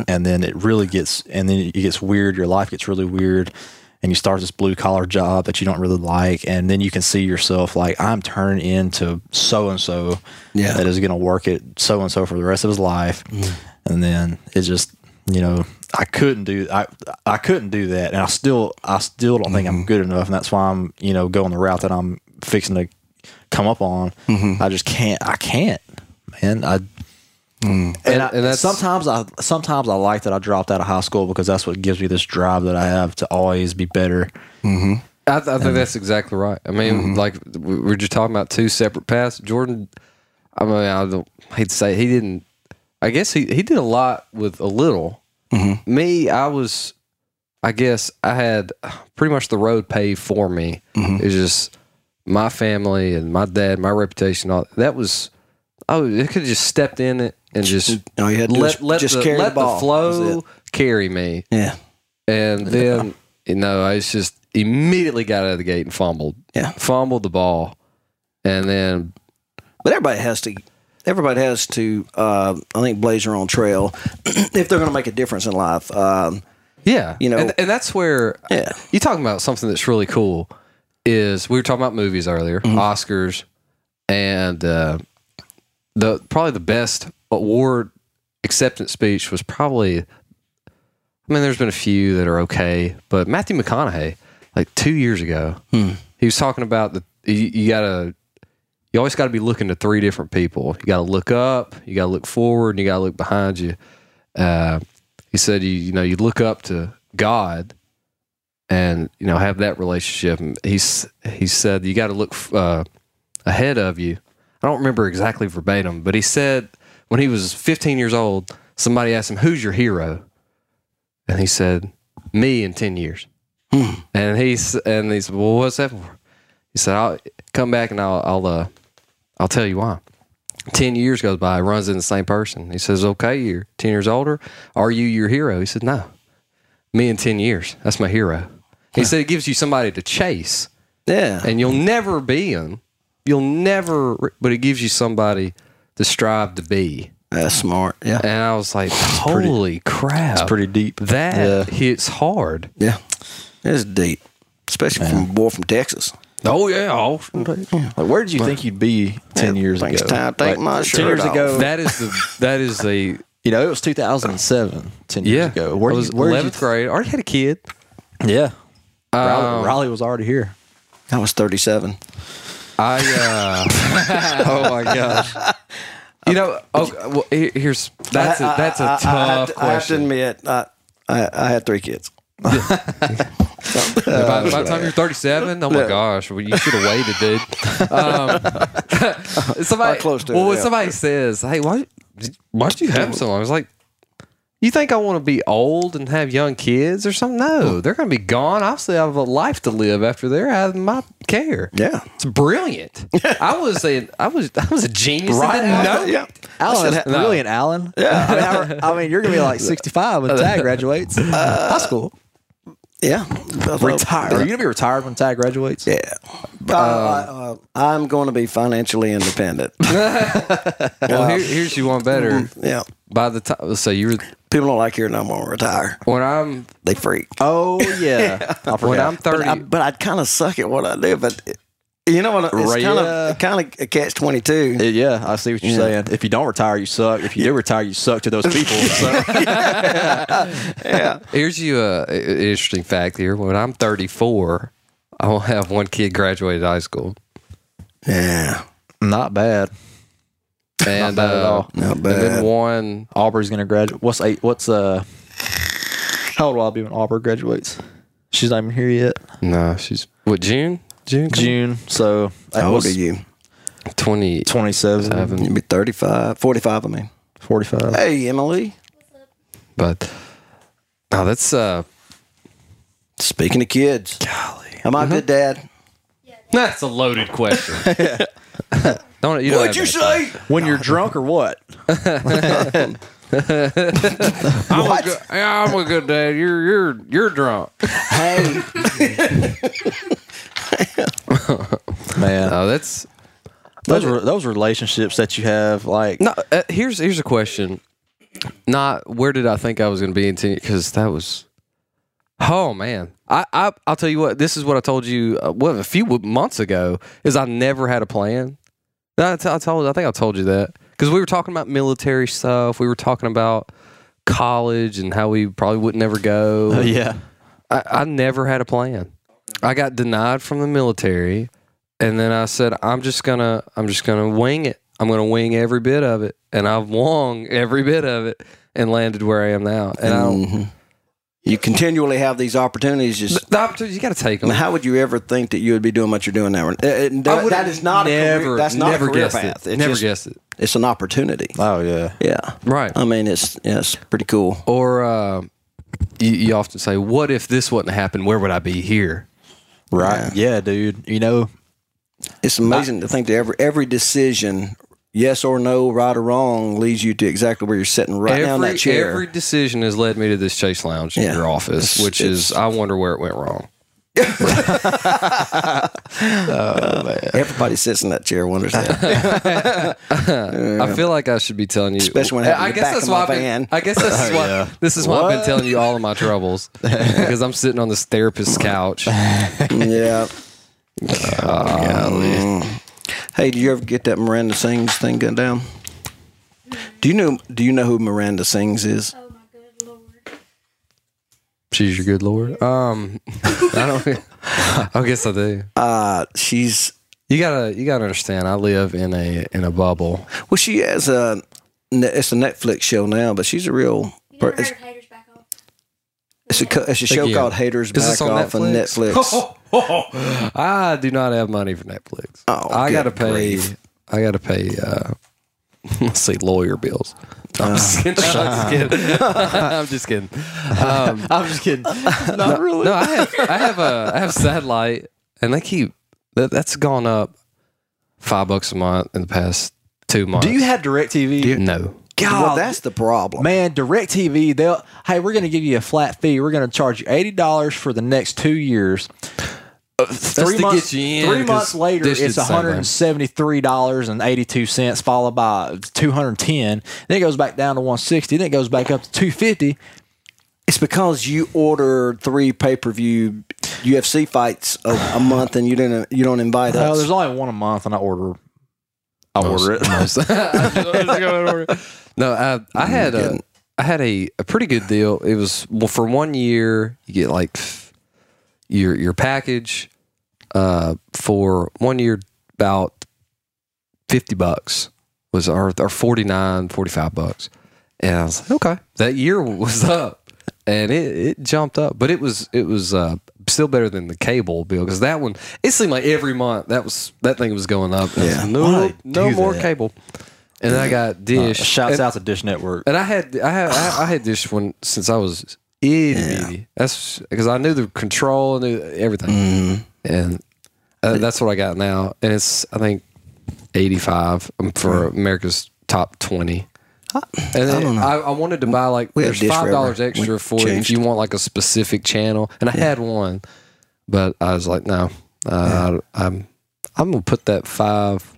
and then it really gets and then it gets weird. Your life gets really weird. And you start this blue collar job that you don't really like, and then you can see yourself like I'm turning into so and so Yeah. that is going to work at so and so for the rest of his life, mm-hmm. and then it just you know I couldn't do I I couldn't do that, and I still I still don't think I'm mm-hmm. good enough, and that's why I'm you know going the route that I'm fixing to come up on. Mm-hmm. I just can't I can't man I. Mm. And, And- I, and that's- sometimes I sometimes I like that I dropped out of high school because that's what gives me this drive that I have to always be better. Mm-hmm. I, th- I think that's exactly right. I mean, mm-hmm. like we- we're just talking about two separate paths. Jordan, I mean, I don't hate to say it, he didn't. I guess he he did a lot with a little, mm-hmm. me, I was, I guess, I had pretty much the road paved for me. It was just my family and my dad, my reputation. All that was, I could have just stepped in it and just All you had to let is let just the, carry the ball. Was flow carry me. Yeah. And then, you know, I just immediately got out of the gate and fumbled. Yeah. Fumbled the ball. And then, But everybody has to. Everybody has to. Uh, I think blaze their own trail if they're going to make a difference in life. Um, yeah. You know- and, and that's where Yeah. you talking about something that's really cool is we were talking about movies earlier, Mm-hmm. Oscars, and uh, the probably the best award acceptance speech was probably. I mean, there's been a few that are okay, but Matthew McConaughey, like two years ago, Hmm. he was talking about the you, you gotta. You always got to be looking to three different people. You got to look up, you got to look forward, and you got to look behind you. Uh, he said, you you know, you look up to God, and you know have that relationship. And he's he said you got to look uh, ahead of you. I don't remember exactly verbatim, but he said when he was 15 years old, somebody asked him, "Who's your hero?" And he said, "Me in 10 years." And he's and he said, "Well, what's that for?" He said, "I'll come back and I'll I'll uh, I'll tell you why." Ten years goes by, runs into the same person. He says, "Okay, you're ten years older. Are you your hero?" He said, "No, me in ten years. That's my hero." He said, "It gives you somebody to chase, yeah. and you'll never be him. You'll never, but it gives you somebody to strive to be." That's smart. Yeah. And I was like, "Holy crap! It's pretty deep. That Yeah. hits hard." Yeah. It's deep, especially from a boy from Texas. Oh yeah, oh, Like, where did you think you'd be ten Yeah, years ago? time to take Like, my ten years off. ago. that is the that is the you know, it was 2007. Ten years yeah. ago. Where I was you, where did you eleventh grade. I already had a kid. Yeah. Um, Riley, Riley was already here. I was 37. I uh, oh my gosh. you know okay, well, here- here's that's a, that's a I- I- tough I have to, I have to question. admit, I, I, I had three kids. by, by the time you're 37, oh my gosh, well, you should have waited, dude. Um, somebody, Uh, close to well, it, when yeah. somebody says, "Hey, why, why did you have so long?" I was like, "You think I want to be old and have young kids or something? No, they're going to be gone. I still have a life to live after they're out of my care. Yeah. It's brilliant. I was a, I was, I was a genius. I didn't know. Yeah. Alan, That's- no. brilliant, Alan. Yeah. I mean, I, I mean, you're gonna be like 65 when Tag graduates. High school. Yeah. Retired. Are you gonna be retired when Tag graduates? Yeah. Uh, uh, I'm going to be financially independent. Well, here, here's you one better. yeah. By the time, so you were People don't like hearing I'm going to retire. when I'm They freak. Oh yeah. I forgot. when I'm But thirty. I, but I, would kind of suck at what I do. But it- you know what? It's Right, kind yeah. of kind of a catch twenty two. Uh, yeah, I see what you're saying. If you don't retire, you suck. If you do retire, you suck to those people. So Yeah. Here's you a, a- an interesting fact here. When I'm 34, I will have one kid graduated high school, Yeah. not bad. And bad at uh, all. Not And then one. Aubrey's gonna graduate. What's eight? What's uh? How old will I be when Aubrey graduates? She's not even here yet. No, she's what June? June? June. So that How old are you? 20. 27, Seven. You'll be 35, 45, I mean. 45. Hey, Emily. But no, that's uh, Speaking of kids. Golly. Am I a good dad? that's a loaded question. don't you? Don't What'd you that. say? When you're drunk or what? I'm a good, yeah, I'm a good dad. You're you're you're drunk. Hey. Man, No, that's those were those relationships that you have, like No, uh, here's here's a question. Not where did I think I was going to be in ten because that was. Oh man, I, I I'll tell you what. This is what I told you. Uh, what a few months ago is I never had a plan. I, t- I told I think I told you that because we were talking about military stuff. We were talking about college and how we probably would never go. uh, yeah. I, I never had a plan. I got denied from the military, and then I said, "I'm just gonna, I'm just gonna wing it. I'm gonna wing every bit of it." And I've won every bit of it and landed where I am now. And I don't, You continually have these opportunities. Just The opportunities you got to take them. how would you ever think that you would be doing what you're doing now? Uh, that- that is not a career, that's not never a career guessed path. It. It's Never just- guessed it. It's an opportunity. Oh yeah. Yeah, Right. I mean, it's yeah, it's pretty cool. Or uh, you, you often say, "What if this wouldn't happen? Where would I be here?" Right. Yeah, dude. You know. It's amazing to think that every every decision, yes or no, right or wrong, leads you to exactly where you're sitting right now in that chair. every decision has led me to this Chaise Lounge in Yeah. your office, It's- which is I wonder where it went wrong. Everybody sits in that chair wonders that. I feel like I should be telling you, Especially when I guess that's why been. I guess this is why yeah. this is why I've been telling you all of my troubles because I'm sitting on this therapist's couch. yeah. Mm. Hey, do you ever get that Miranda Sings thing going down? Do you know? Do you know who Miranda Sings is? Oh my good lord. She's your good lord. Um, I don't. I guess I do. Uh, she's You gotta you gotta understand. I live in a in a bubble. well, she has a. It's a Netflix show now, but she's a real. You per- never It's, heard of Haters Back Off? it's a it's a show you. called Haters Is Back this on Off on Netflix? Netflix. I do not have money for Netflix. Oh, I gotta pay. grief. I gotta pay. Uh, let's see, lawyer bills. I'm just kidding. I'm just kidding. I'm just kidding. Um, I'm just kidding. Not really. no, I have I have a I have satellite, and they keep that, that's gone up five bucks a month in the past two months. Do you have DirecTV? no? God, well, that's the problem. Man, DirecTV, they'll hey, we're gonna give you a flat fee. We're gonna charge you eighty dollars for the next two years. Uh, three months, in, months later, it's one hundred and seventy-three dollars and eighty-two cents, followed by two hundred ten. Then it goes back down to one sixty. Then it goes back up to two fifty. It's because you order three pay per view UFC fights a, a month, and you didn't. You don't invite Well, us. there's only one a month, and I order. I order it. No, I, I had a I had a, a pretty good deal. It was well for one year you get like your your package uh, for one year about fifty bucks was our or 49, 45 bucks, and I was like, okay, that year was up and it, it jumped up, but it was it was uh, still better than the cable bill because that one it seemed like every month that was that thing was going up. I was Yeah. no, no more that? cable. And then I got Dish. Shouts and, out to Dish Network. And I had I had I, I had Dish one since I was itty bitty. That's because I knew the control and knew everything, Mm-hmm. and uh, that's what I got now. And it's I think eighty five for America's top twenty. And then I, I wanted to buy like We there's five dollars extra We for if you want like a specific channel, and I had one, but I was like, no, uh, I'm I'm gonna put that five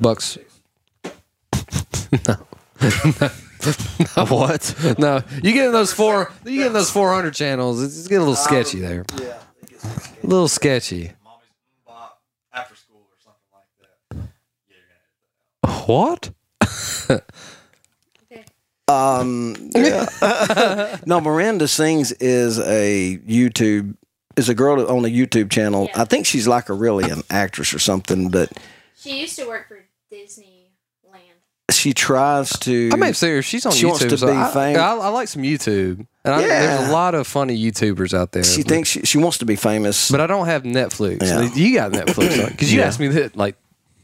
bucks. what? No, you get in those four. You get in those four hundred channels. It's, it's getting a little sketchy there. yeah. A little sketchy. After school or something like that. What? Um, yeah. no, Miranda Sings is a YouTube is a girl on a YouTube channel. Yeah. I think she's like a really an actress or something, but She used to work for Disneyland. She tries to. I may have seen her. She's on She YouTube. wants to so be I, famous. I, I like some YouTube, and I, there's a lot of funny YouTubers out there. She thinks she, she wants to be famous. but I don't have Netflix. Yeah. You got Netflix because you Yeah. asked me that like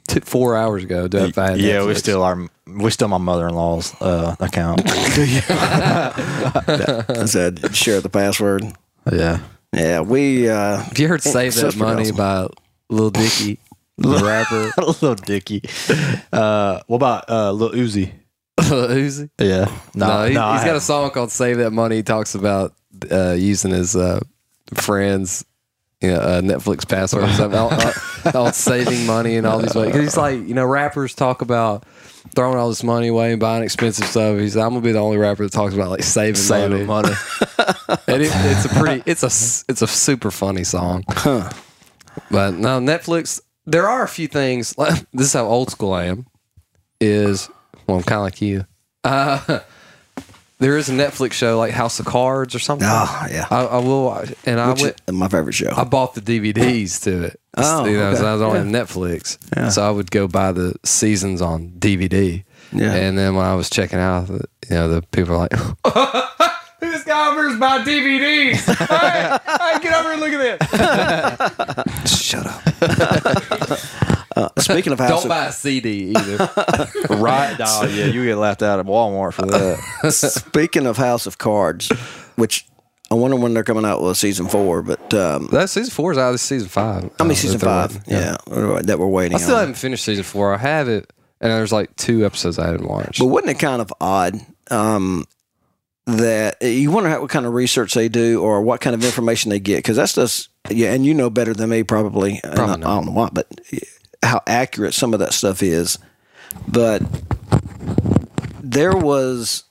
t- four hours ago. Do if I had Yeah, we Netflix. still are. We still my mother in law's uh, account. I said share the password. yeah. Yeah, we. uh Have you heard "Save That Money" by Lil Dicky, the rapper little Dicky. Uh, what about uh, Lil Uzi? Uzi? Yeah. No, he, I has got a song called "Save That Money." He talks about uh, using his uh, friends, you know, uh, Netflix password and stuff, all, all- all saving money and all these ways. 'Cause he's like, you know, rappers talk about throwing all this money away and buying expensive stuff. He's, like, I'm gonna be the only rapper that talks about like saving, saving money. money. and it, it's a pretty, it's a, it's a super funny song. Huh. But no, Netflix. There are a few things. This is how old school I am. Is well, I'm kind of like you. Uh, there is a Netflix show like House of Cards or something. Oh, yeah. I, I will, watch- and I which went. my favorite show. I bought the DVDs to it. Oh, you know, okay. I was on Netflix, so I would go buy the seasons on DVD. Yeah. and then when I was checking out, you know, the people were like, this guy over is buying DVDs. hey, hey, get over and look at this. Shut up. uh, speaking of House Don't of buy a CD either. right? Oh yeah, you get laughed out at Walmart for that. speaking of House of Cards, which I wonder when they're coming out with season four, but um, that season four is out. This season five. I mean Uh, season five, waiting. yeah, that we're waiting. I still on. haven't finished season four. I have it, and there's like two episodes I haven't watched. But wasn't it kind of odd um, that eh, you wonder how, what kind of research they do or what kind of information they get? Because that's just yeah, and you know better than me probably. and I, I don't know why, but eh, how accurate some of that stuff is. But there was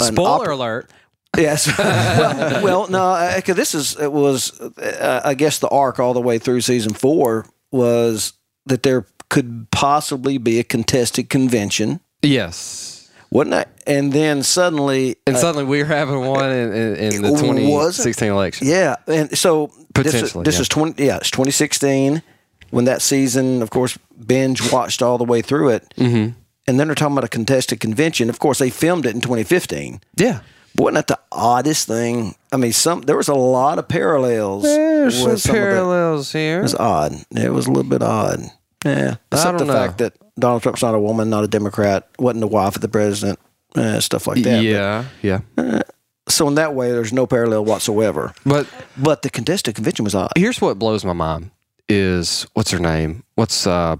Spoiler oppor- alert. Yes. well, well, no, eh, because this is it was. Uh, I guess the arc all the way through season four was that there could possibly be a contested convention, Yes. Wasn't it? And then suddenly, And uh, suddenly we were having one in, in, in the 2016 election. yeah, and so Potentially, this yeah. is twenty. Yeah, it's twenty sixteen when that season, of course, binge watched all the way through it, mm-hmm. and then they're talking about a contested convention. Of course, they filmed it in twenty fifteen. Yeah. But wasn't that the oddest thing? I mean, some there was a lot of parallels. There's some some of the- parallels here. It was odd. It was a little bit odd. Yeah, except the know. fact that Donald Trump's not a woman, not a Democrat, wasn't the wife of the president, uh, stuff like that. yeah. Yeah. But- so in that way, there's no parallel whatsoever. But But the contested convention was odd. here's what blows my mind is what's her name? What's uh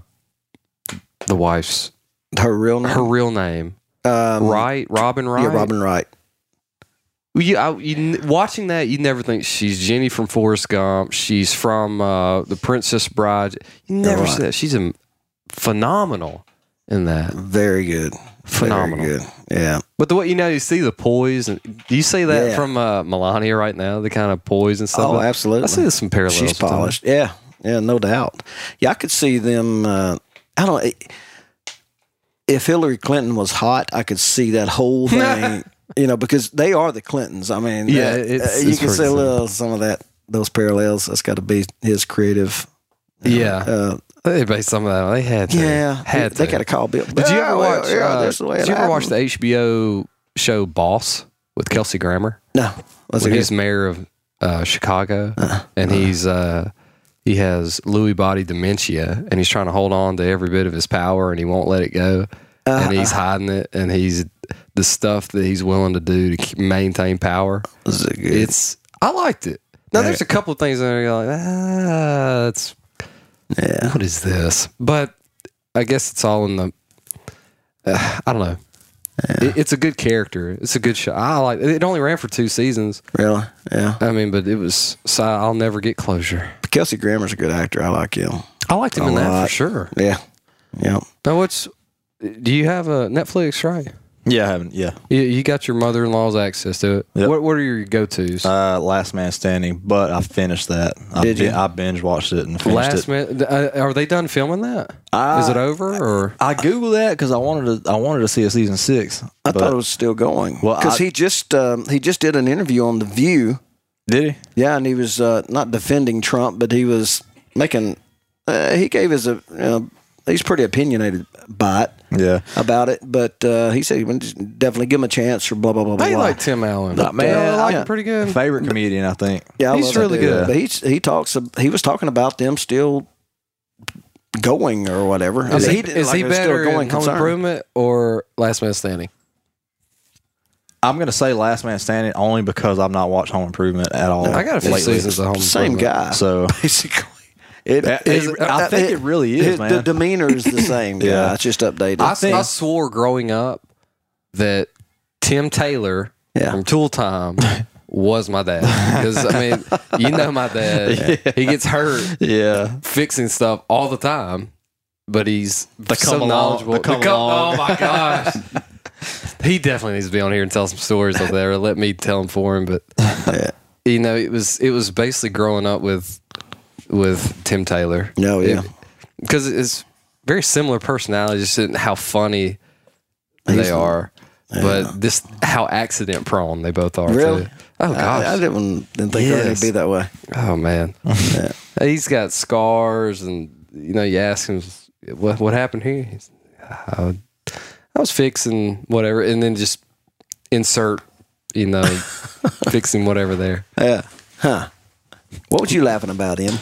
the wife's Her real name, her real name? um, Wright, Robin Wright. Yeah, Robin Wright. You, I, you, watching that, you never think she's Jenny from Forrest Gump. She's from uh, The Princess Bride. You never Right. see that. She's a phenomenal in that. Very good. Phenomenal. Very good. Yeah. But the way you know, you see the poise, and do you see that Yeah. from uh, Melania right now? The kind of poise and stuff. Oh, absolutely. I see some parallels. She's them. polished. Yeah. Yeah, no doubt. Yeah, I could see them. Uh, I don't. If Hillary Clinton was hot, I could see that whole thing. you know, because they are the Clintons. I mean, Yeah, that- it's- uh, you it's can see a little some of that those parallels. That's got to be his creative. Yeah, Uh, they based some of that. They had to. yeah, had they to. got to call Bill. Did you ever watch? Yeah, uh, that's did you ever watch the HBO show Boss with Kelsey Grammer? No, was when it he's good? mayor of uh, Chicago, and he's uh, he has Lewy body dementia, and he's trying to hold on to every bit of his power, and he won't let it go, and he's hiding it, and he's the stuff that he's willing to do to maintain power. It good? It's I liked it. Now there's a couple of things that are like ah, it's yeah. what is this? But I guess it's all in the. Uh, I don't know. It, it's a good character. It's a good show. I like. It only ran for two seasons. Really? Yeah. I mean, but it was. So I'll never get closure. But Kelsey Grammer's a good actor. I like him. I liked him A in that for lot. sure. Yeah. Yeah. Now, what's? Do you have a Netflix? Right. Yeah, I haven't. Yeah, You, you got your mother-in-law's access to it. Yep. What What are your go-tos? uh, Last Man Standing, but I finished that. I Did you? I binge watched it and finished Last it. minute. Uh, are they done filming that? Uh, Is it over or? I googled that because I wanted to. I wanted to see a season six. I thought it was still going. Well, because he just um, he just did an interview on the View. Did he? Yeah, and he was uh, not defending Trump, but he was making. Uh, he gave his a. You know, he's pretty opinionated by it Yeah. about it, but uh, he said he would definitely give him a chance or blah blah blah blah. I blah. like Tim Allen. But, man, I like I- him pretty good. Favorite comedian, I think. yeah, I he's really dude. good. But he's he talks. He was talking about them still going or whatever. I Is mean, he, didn't is like he it was still better going in Home concern. Improvement or Last Man Standing? I'm gonna say Last Man Standing only because I've not watched Home Improvement at all. I got a few lately. seasons of Home Same Improvement. guy. So basically. It, uh, It- is- it- I think it really is, the- man. The demeanor is the same. yeah, Yeah. it's just updated. I, think- I swore growing up that Tim Taylor Yeah. from Tool Time was my dad. Because, I mean, you know my dad. He gets hurt yeah, fixing stuff all the time, but he's The so along- knowledgeable. the come along. Oh, my gosh. he definitely needs to be on here and tell some stories over there. Let me tell him for him. But, you know, it was it was basically growing up with with Tim Taylor. No, yeah. because it's very similar personalities, just in how funny they He's- are, but this how accident prone they both are. Really? Too. Oh gosh. I, I didn't, didn't think Yes. it'd be that way. oh man. He's got scars, and you know, you ask him what what happened here. He's, I, I was fixing whatever, and then just insert you know, fixing whatever there. Yeah. Huh. What was you laughing about, him?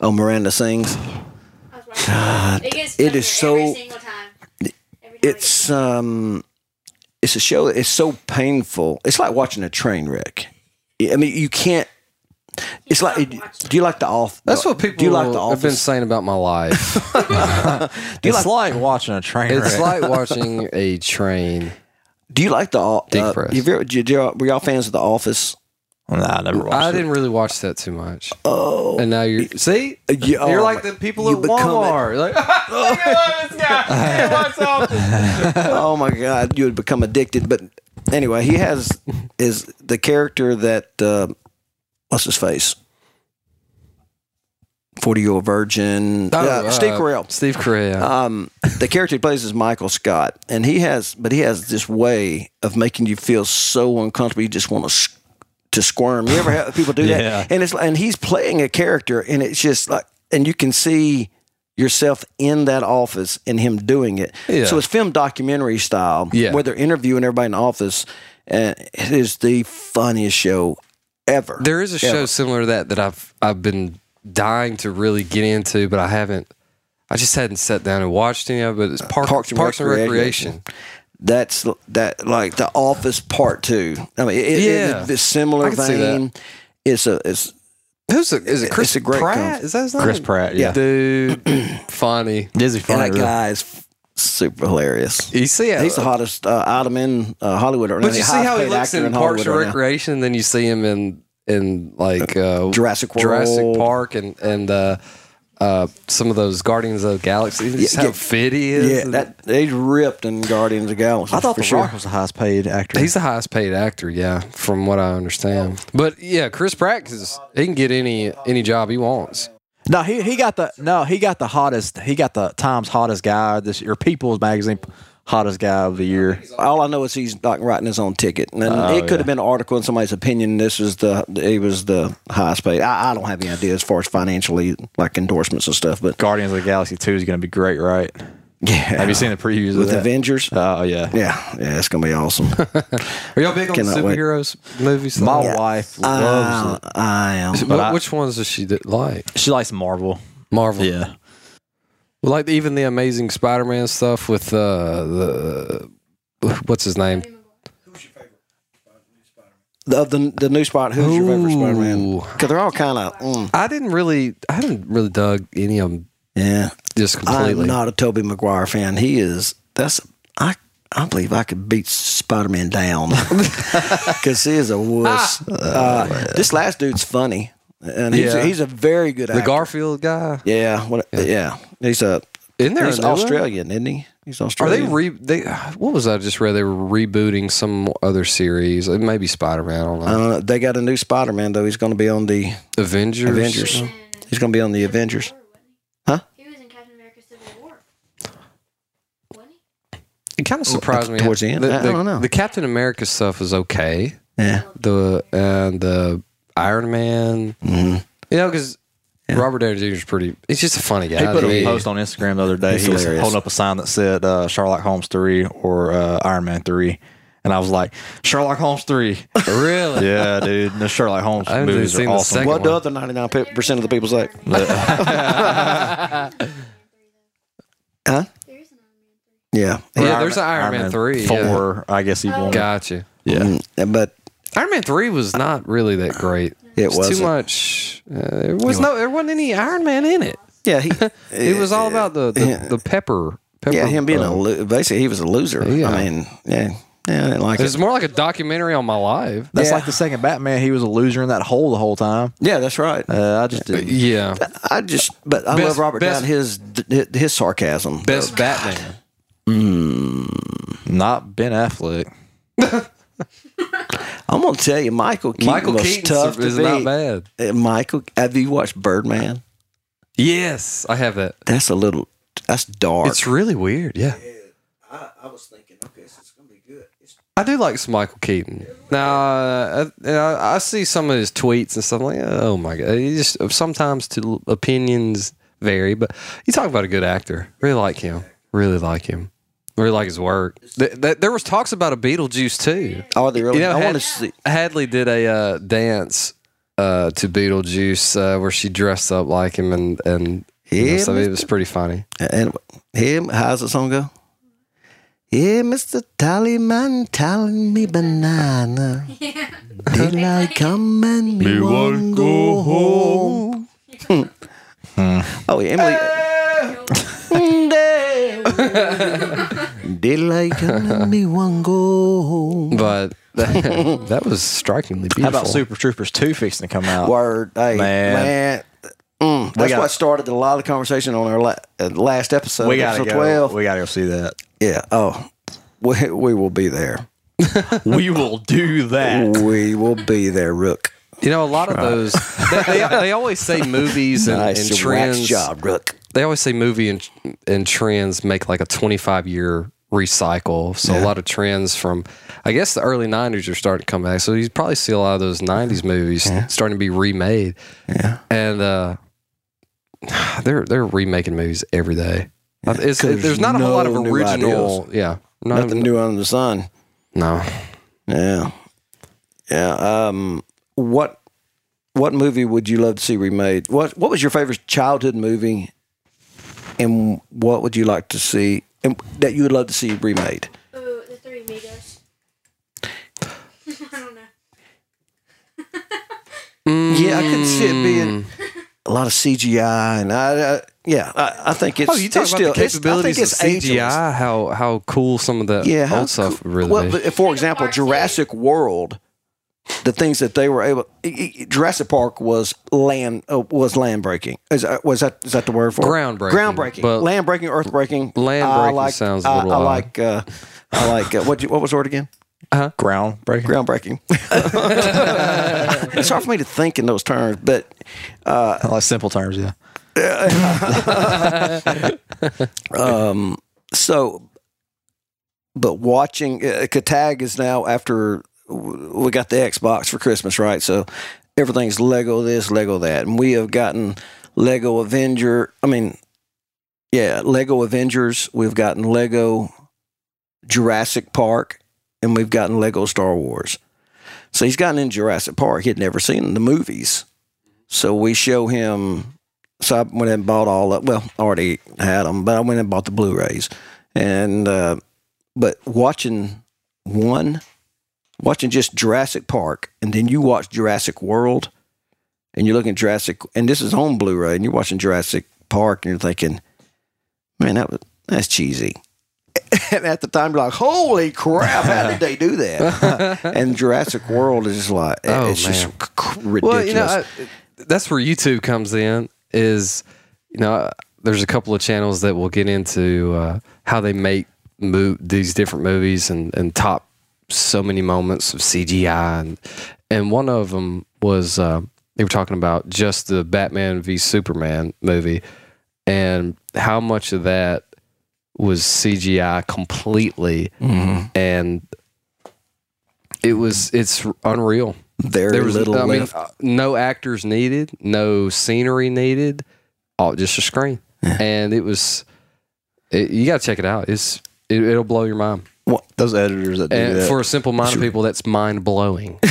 Oh, Miranda sings. I was it. It gets it is funnier every so- single time. Every time It's um, it's a show. It's so painful. It's like watching a train wreck. I mean, you can't. It's like. Do you like the off? That's what people Do you like the have been saying about my life. Do you it's like? like watching a train it's wreck. like watching a train. Do you like the? Uh, Deep breath. you ever- did y'all- were y'all fans of the Office? Nah, I never watched I it. didn't really watch that too much. Oh, And now you're see, Yeah, you're oh like the people you at become it. Walmart. Like, look at this guy. He watches Office. oh my god, you would become addicted. But anyway, he has is the character that uh, what's his face? Forty year old virgin. Oh, yeah, Steve uh, Carell. Steve Carell. Um, the character he plays is Michael Scott, and he has, but he has this way of making you feel so uncomfortable. You just want to to squirm. You ever have people do Yeah. that? And it's and he's playing a character, and it's just like, and you can see yourself in that office and him doing it. Yeah. So it's film documentary style, Yeah. where they're interviewing everybody in the office, and it is the funniest show ever. There is a show similar to that that I've I've been dying to really get into, but I haven't. I just hadn't sat down and watched any of it. It's Park, Parks Parks, and and Recreation. Recreation. That's that like the Office Part Two. I mean, it, it- Yeah. it's a similar I can see that. vein. It's a it's Who's it? Is it Chris It's a great Pratt? concept. Is that his name? Chris Pratt. Yeah, Dude, funny. Is he and funny? that really? guy is super hilarious. You see how He's the hottest uh, item in uh, Hollywood. Or But you see how he highest looks actor in Hollywood Parks and right. Recreation, and then you see him in in like uh, Jurassic World. Jurassic Park, and and uh, some of those Guardians of the Galaxy. Just Yeah, how yeah. fit he is. Yeah, that he's ripped in Guardians of the Galaxy. I thought for The sure. Rock was the highest paid actor. He's the highest paid actor, yeah, from what I understand. But yeah, Chris Pratt is he can get any any job he wants. no, he he got the no, he got the hottest. He got the Times hottest guy this year. People's Magazine hottest guy of the year. All I know is he's like writing his own ticket, and Oh, it could have been an article in somebody's opinion. This is the he was the highest paid. I, I don't have any idea as far as financially, like endorsements and stuff. But Guardians of the Galaxy Two is going to be great, right? yeah, Have you seen the previews with of that? Avengers? Oh yeah. Yeah, yeah, it's gonna be awesome. Are y'all big on Cannot wait. superheroes movies? My though? wife loves I, uh, I am. What- but I- which ones does she like? She likes Marvel. Marvel. Yeah. Well, like even the Amazing Spider-Man stuff with uh, the what's his name? The, the the new spot. Who's your favorite Spider Man? Ooh. Because they're all kind of. Mm, I didn't really, I hadn't really dug any of them yeah, just completely. I'm not a Tobey Maguire fan. He is. That's I. I believe I could beat Spider Man down because he is a wuss. Uh, this last dude's funny, and he's, Yeah. he's a very good the. Garfield guy. yeah, what, yeah, he's a. Isn't there he's a one? Australian, isn't he? He's Australian. Are they re? They what was I just read? They were rebooting some other series. It may be Spider Man. I don't know. I. They got a new Spider Man though. He's going to be on the Avengers. Avengers. He's going to be on the Avengers. Huh? He was in Captain America Civil War. It kind of surprised me towards the end? I don't know. The Captain America stuff is okay. Yeah. The and the Iron Man. hmm You know, because Robert Downey Jr. is pretty. He's just a funny guy. He put to a post on Instagram the other day. He's he was hilarious. holding up a sign that said uh, Sherlock Holmes three or uh, Iron Man three, and I was like, Sherlock Holmes three. Really? yeah, dude. The Sherlock Holmes I haven't movies seen are the awesome. second What one. do other ninety nine percent of the people say? huh? There is an Iron Man 3. Yeah. Yeah, there's an Iron, Man, three. four. I guess he won. Gotcha. Yeah. Mm, but Iron Man three was not really that great. It was wasn't. too much. Uh, there was no. There wasn't any Iron Man in it. yeah, he It was all about the the, the pepper. pepper yeah him being uh, a lo- basically he was a loser. Yeah. I mean, yeah, yeah, I didn't like it. It's more like a documentary on my life. That's Yeah. like the second Batman. He was a loser in that hole the whole time. Yeah, that's right. Uh, I just didn't. Yeah. I just, but I Best- love Robert best- Downey his his sarcasm. Best Batman. Not Ben Affleck. I'm gonna tell you, Michael Keaton Michael was Keaton tough to is beat. not bad. Uh, Michael, have you watched Birdman? Yes, I have that. That's a little. That's dark. It's really weird. Yeah. I, I was thinking, okay, so it's gonna be good. I do like some Michael Keaton. Now, uh, I, I, I see some of his tweets and stuff like, oh my god, he just sometimes to opinions vary, but you talk about a good actor. Really like him. Really like him. Really like his work. Th- th- there was talks about a Beetlejuice too. Oh, they really? You know, I Had- want to see. Hadley did a uh, dance uh, to Beetlejuice uh, where she dressed up like him, and and you know, Yeah, so it was pretty funny. And him, how's the song go? Yeah, Mr. Tallyman, telling me banana. Daylight come and me want go home. oh, yeah, Emily. Daylight come and me want go home. But that, that was strikingly beautiful. How about Super Troopers 2 fixing to come out? Word, hey, Man. man. Mm, that's got- what started a lot of conversation on our la- uh, last episode, we gotta episode go. 12. We gotta go see that. Yeah. Oh, we, we will be there. we will do that. We will be there, Rook. You know, a lot of those. They, they, they always say movies and, Nice and wax trends. job, Rook. They always say movie and, and trends make like a 25 year recycle. So a lot of trends from, I guess, the early 90s are starting to come back. So you probably see a lot of those 90s movies starting to be remade. Yeah. And uh, they're they're remaking movies every day. It's, there's there's not a whole lot of original. Yeah. Not, Nothing new under the sun. No. Yeah. Yeah. Um. What What movie would you love to see remade? What What was your favorite childhood movie, and what would you like to see and that you would love to see remade? Ooh, the Three Amigos. I don't know. Mm. Yeah, I could see it being mm. a lot of CGI, and I, uh, yeah, I, I think it's. Oh, you talk it's about still, the it's- I think capabilities of it's CGI, ageless. how how cool some of the yeah, how old stuff really Well, be. but for example, Jurassic World, the things that they were able, i- i- Jurassic Park was land uh, was land breaking. Is that, was that is that the word for it? Groundbreaking, Groundbreaking, but- land breaking, earth breaking. Land breaking like, sounds a I- little I, odd. like. Uh, I like. Uh, what you- what was the word again? Groundbreaking. Groundbreaking. it's hard for me to think in those terms, but I like simple terms, yeah. um, so, but watching uh, Katag is now after we got the Xbox for Christmas, right? So everything's Lego this, Lego that, and we have gotten Lego Avenger. I mean, yeah, Lego Avengers. We've gotten Lego Jurassic Park, and we've gotten Lego Star Wars. So he's gotten in Jurassic Park. He had never seen the movies, so we show him so I went and bought all of well, I already had them, but I went and bought the Blu-rays. And uh, but watching one, watching just Jurassic Park, and then you watch Jurassic World, and you're looking at Jurassic, and this is on Blu-ray, and you're watching Jurassic Park, and you're thinking, man, that was that's cheesy. And at the time, you're like, "Holy crap! How did they do that?" and Jurassic World is just like, Oh, it's just man. c- ridiculous. Well, you know, I, that's where YouTube comes in. Is you know, there's a couple of channels that will get into uh, how they make mo- these different movies and and top so many moments of CGI, and and one of them was uh, they were talking about just the Batman v Superman movie and how much of that was CGI completely, and it was it's unreal very there was little I mean, left. uh, no actors needed, no scenery needed, all just a screen, and it was. It, you got to check it out. It's it, it'll blow your mind. Those editors that do And that. for a simple minded people, that's mind blowing.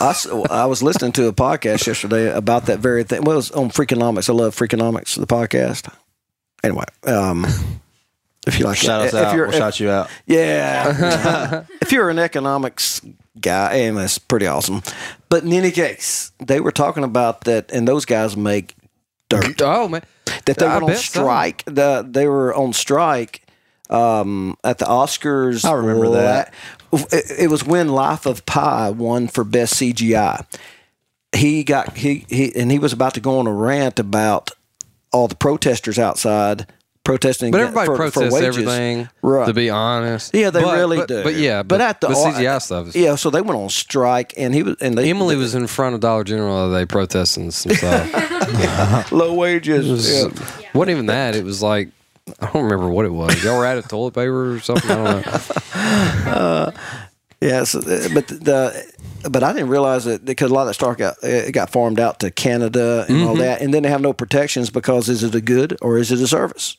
I was listening to a podcast yesterday about that very thing. Well, it was on Freakonomics. I love Freakonomics, the podcast. Anyway, um, if you like, Shout us if out. You're, We'll if- shout you out. yeah. if you're an economics guy, and that's pretty awesome. But in any case, they were talking about that, and those guys make dirt. oh man, that they I went on bet so. strike. The, they were on strike um, at the Oscars. I remember that. It, it was when Life of Pi won for best CGI. He got he he and he was about to go on a rant about all the protesters outside protesting. But everybody for, for protests wages. everything. Right. To be honest, Yeah, they But- really but- do. But yeah, but, at the, the CGI stuff. Is, yeah, so they went on strike, and he was and they Emily was in front of Dollar General the other day protesting some stuff. low wages. Was, yeah. wasn't even that. It was like I don't remember what it was. Y'all were out of toilet paper or something. I don't know. uh, Yes, but the but I didn't realize that because a lot of that stock got it got farmed out to Canada and all Mhm. that, and then they have no protections because is it a good or is it a service?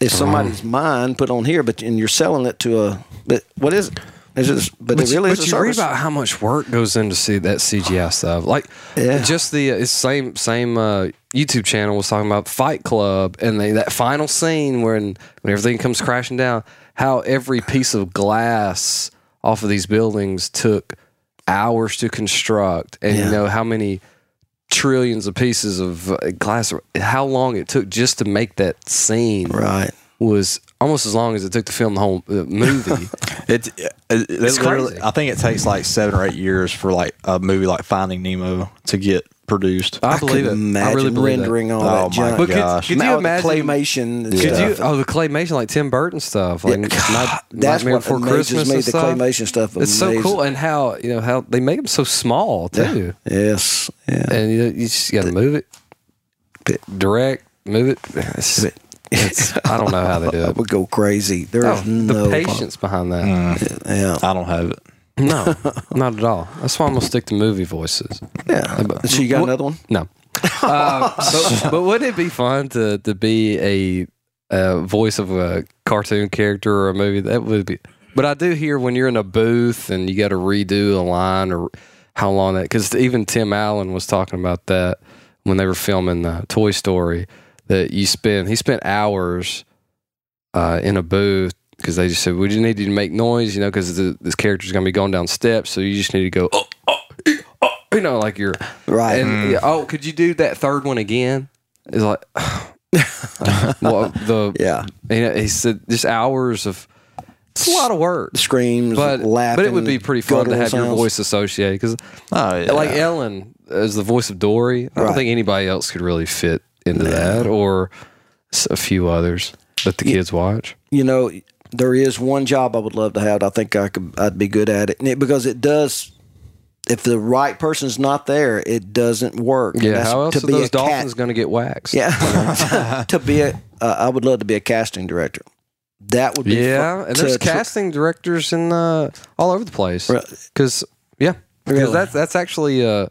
it's somebody's mind put on here, but and you're selling it to a. But what is it? Is it? But, But, it really is but a you read about how much work goes into see that CGI stuff. Like Yeah. just the uh, it's same same uh, YouTube channel was talking about Fight Club and they, that final scene when when everything comes crashing down. How every piece of glass off of these buildings took hours to construct, and Yeah. you know how many trillions of pieces of uh, glass. How long it took just to make that scene right. was almost as long as it took to film the whole uh, movie. It, it, it It's crazy. I think it takes like seven or eight years for like a movie like Finding Nemo to get produced. I believe could it. Imagine I really believe rendering all Oh that my junk. But could- gosh. could you Now with the imagine- claymation? and Could stuff. you? Oh, the claymation, like Tim Burton stuff, like Yeah, Night- that's Nightmare what Before Christmas me. and The stuff. claymation stuff. It's so cool, and how you know how they make them so small too, Yes. Yeah. and you, know, you just got to move it, direct, move it. It's, it's, I don't know how they do I it. would go crazy. There is Oh, no the patience behind that. Mm. Yeah. I don't have it. No, not at all. That's why I'm gonna stick to movie voices. Yeah. So you got What- another one? No. Uh, but, but wouldn't it be fun to to be a, a voice of a cartoon character or a movie? That would be. But I do hear when you're in a booth and you got to redo a line or how long that because even Tim Allen was talking about that when they were filming the Toy Story that you spend he spent hours uh, in a booth because they just said we just need you to make noise you know because this character's going to be going down steps so you just need to go oh, oh, oh, you know like you're Right. and mm. yeah, oh, could you do that third one again? It's like, well, the Yeah. you know, he said just hours of. It's a lot of work, Screams, but laughing. but it would be pretty fun to guttural have your voice associated because, Oh yeah. like Ellen as the voice of Dory, I don't Right. think anybody else could really fit into that, or a few others that the kids watch. you know, there is one job I would love to have. I think I could. I'd be good at it And it- because it does. If the right person's not there, it doesn't work. Yeah, how else to be a those cat- dolphins going to get waxed? Yeah, to be a. Uh, I would love to be a casting director. That would be Yeah, fun and there's to casting directors in uh, all over the place. Because yeah, because Really? that's that's actually a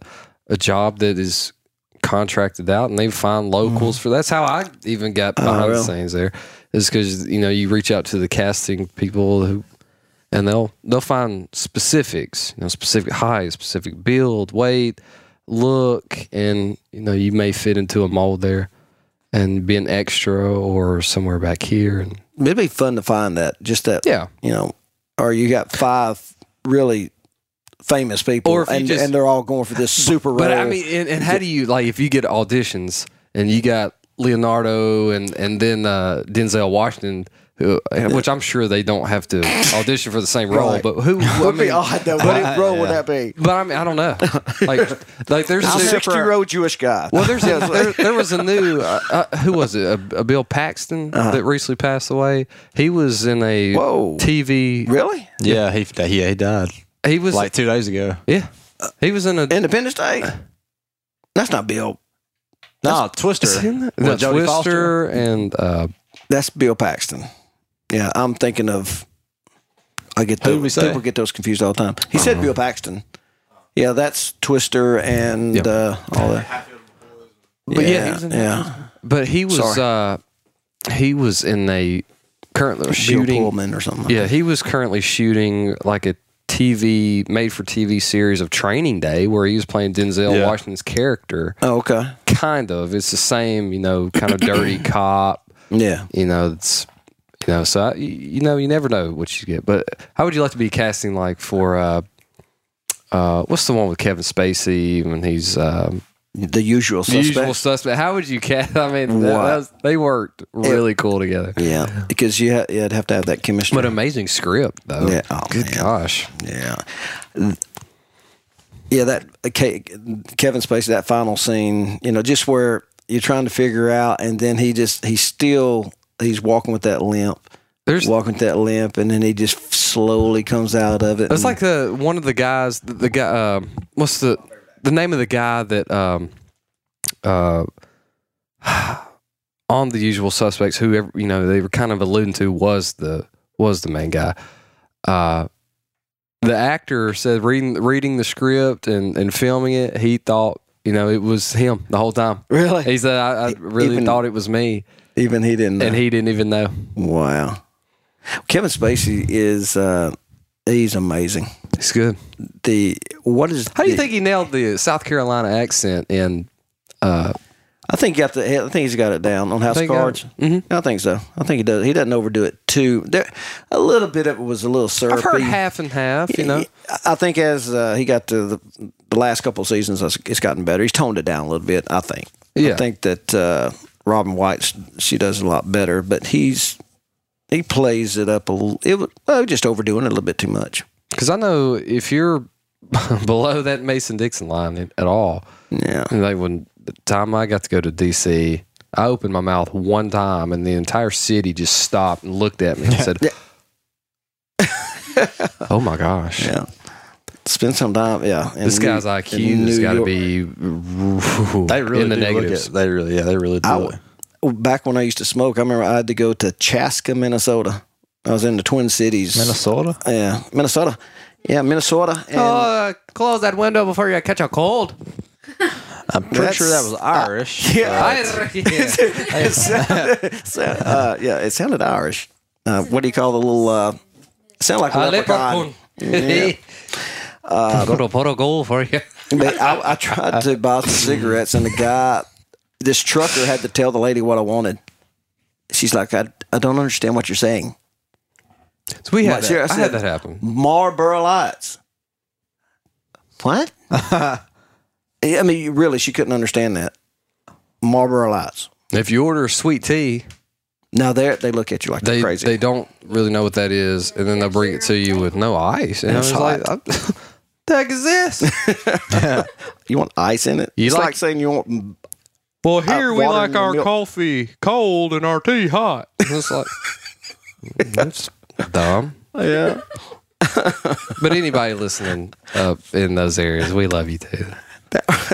a job that is contracted out, and they find locals for. That's how I even got behind the Mm-hmm. Oh, scenes there. Is because you know you reach out to the casting people who, and they'll they'll find specifics, you know, specific height, specific build, weight, look, and you know you may fit into a mold there, and be an extra or somewhere back here, and It'd be fun to find that. Just that. yeah. You know, or you got five really famous people, and, just- and they're all going for this super. But I mean, and, and how do you like if you get auditions and you got Leonardo and and then uh, Denzel Washington, who, which I'm sure they don't have to audition for the same role, Right. but who? I would be mean, odd though. What role would that be? but I mean, I don't know. Like, like there's A a sixty-year-old Jewish guy. well, there's a, there, there was a new uh, uh, who was it? A, a Bill Paxton that recently passed away. He was in a Uh-huh. Whoa. TV. really? yeah, he yeah he died He was like two days ago. yeah. He was in a Independence Day. That's not Bill. No, Twister. Is he in No, Jodie Foster. Twister and uh, That's Bill Paxton. Yeah, I'm thinking of. I get those say? people get those confused all the time. He said Bill Paxton. Yeah, that's Twister and Yep. uh, all that. But yeah, yeah, he was in- yeah. But he was uh he was in a currently Bill shooting Pullman or something. like Yeah, he was currently shooting like a TV made for TV series of Training Day where he was playing Denzel Yeah. Washington's character. Oh, okay. Kind of. It's the same, you know, kind of dirty cop. Yeah. You know, it's you know, so I, you you know, you never know what you get. But how would you like to be casting like for uh uh what's the one with Kevin Spacey when he's um The usual the suspect. usual suspect. How would you cast? I mean, that, that was, they worked really cool together. yeah, because you ha- you'd have to have that chemistry. But amazing script, though. Yeah. Oh, Good man. gosh. Yeah. Yeah, that uh, Ke- Kevin Spacey, that final scene, you know, just where you're trying to figure out, and then he just, he's still, he's walking with that limp, There's walking with that limp, and then he just slowly comes out of it. it's and- like the one of the guys, the, the guy. Um, what's the the name of the guy that um uh on the usual suspects? Whoever you know they were kind of alluding to was the was the main guy. Uh, the actor said reading reading the script and and filming it, he thought you know it was him the whole time. really? He said, I, I really Even- thought it was me. Even he didn't. Know. and he didn't even know. wow. Kevin Spacey is uh, he's amazing. He's good. The what is? How do you the- think he nailed the South Carolina accent in? Uh, I think he got the. I think he's got it down on House of Cards. Mhm. I think so. I think he does. He doesn't overdo it too. There, a little bit of it was a little syrupy. I've heard half and half. You know, I think as uh, he got to the, the last couple of seasons, it's it's gotten better. He's toned it down a little bit. I think. Yeah. I think that uh, Robin Wright she does a lot better, but he's he plays it up a little. It was well, just overdoing it a little bit too much. because I know if you're below that Mason Dixon line at all, Yeah. and like when the time I got to go to DC, I opened my mouth one time, and the entire city just stopped and looked at me and said, "Oh my gosh." Yeah. Spend some time. Yeah. in This guy's in IQ has New got to York. be They really in the do look negatives. at- they really, yeah, they really do. I look- w- back when I used to smoke, I remember I had to go to Chaska, Minnesota. I was in the Twin Cities. Minnesota. Yeah, Minnesota. Yeah, Minnesota. And uh, close that window before you catch a cold. I'm pretty sure that was Irish. yeah, it sounded, so- uh, yeah, it sounded Irish. Uh, what do you call the little? Uh, it sounded like a, A leprechaun. leprechaun. Uh, Got to put a goal for you. I, I tried to buy some cigarettes, and the guy, this trucker, had to tell the lady what I wanted. She's like, I, I don't understand what you're saying. So we had sure, I that. I had that happen. Marlboro Lights. What? I mean, really, she couldn't understand that. Marlboro Lights. If you order sweet tea, Now they they look at you like they crazy. they don't really know what that is, and then they'll bring it to you with no ice. And I It's was like, "I- "The heck is this?" you want ice in it? You it's like- like, saying you want. Well, here we like our milk. coffee cold and our tea hot. It's like that's dumb. Yeah. But anybody listening up in those areas, we love you too.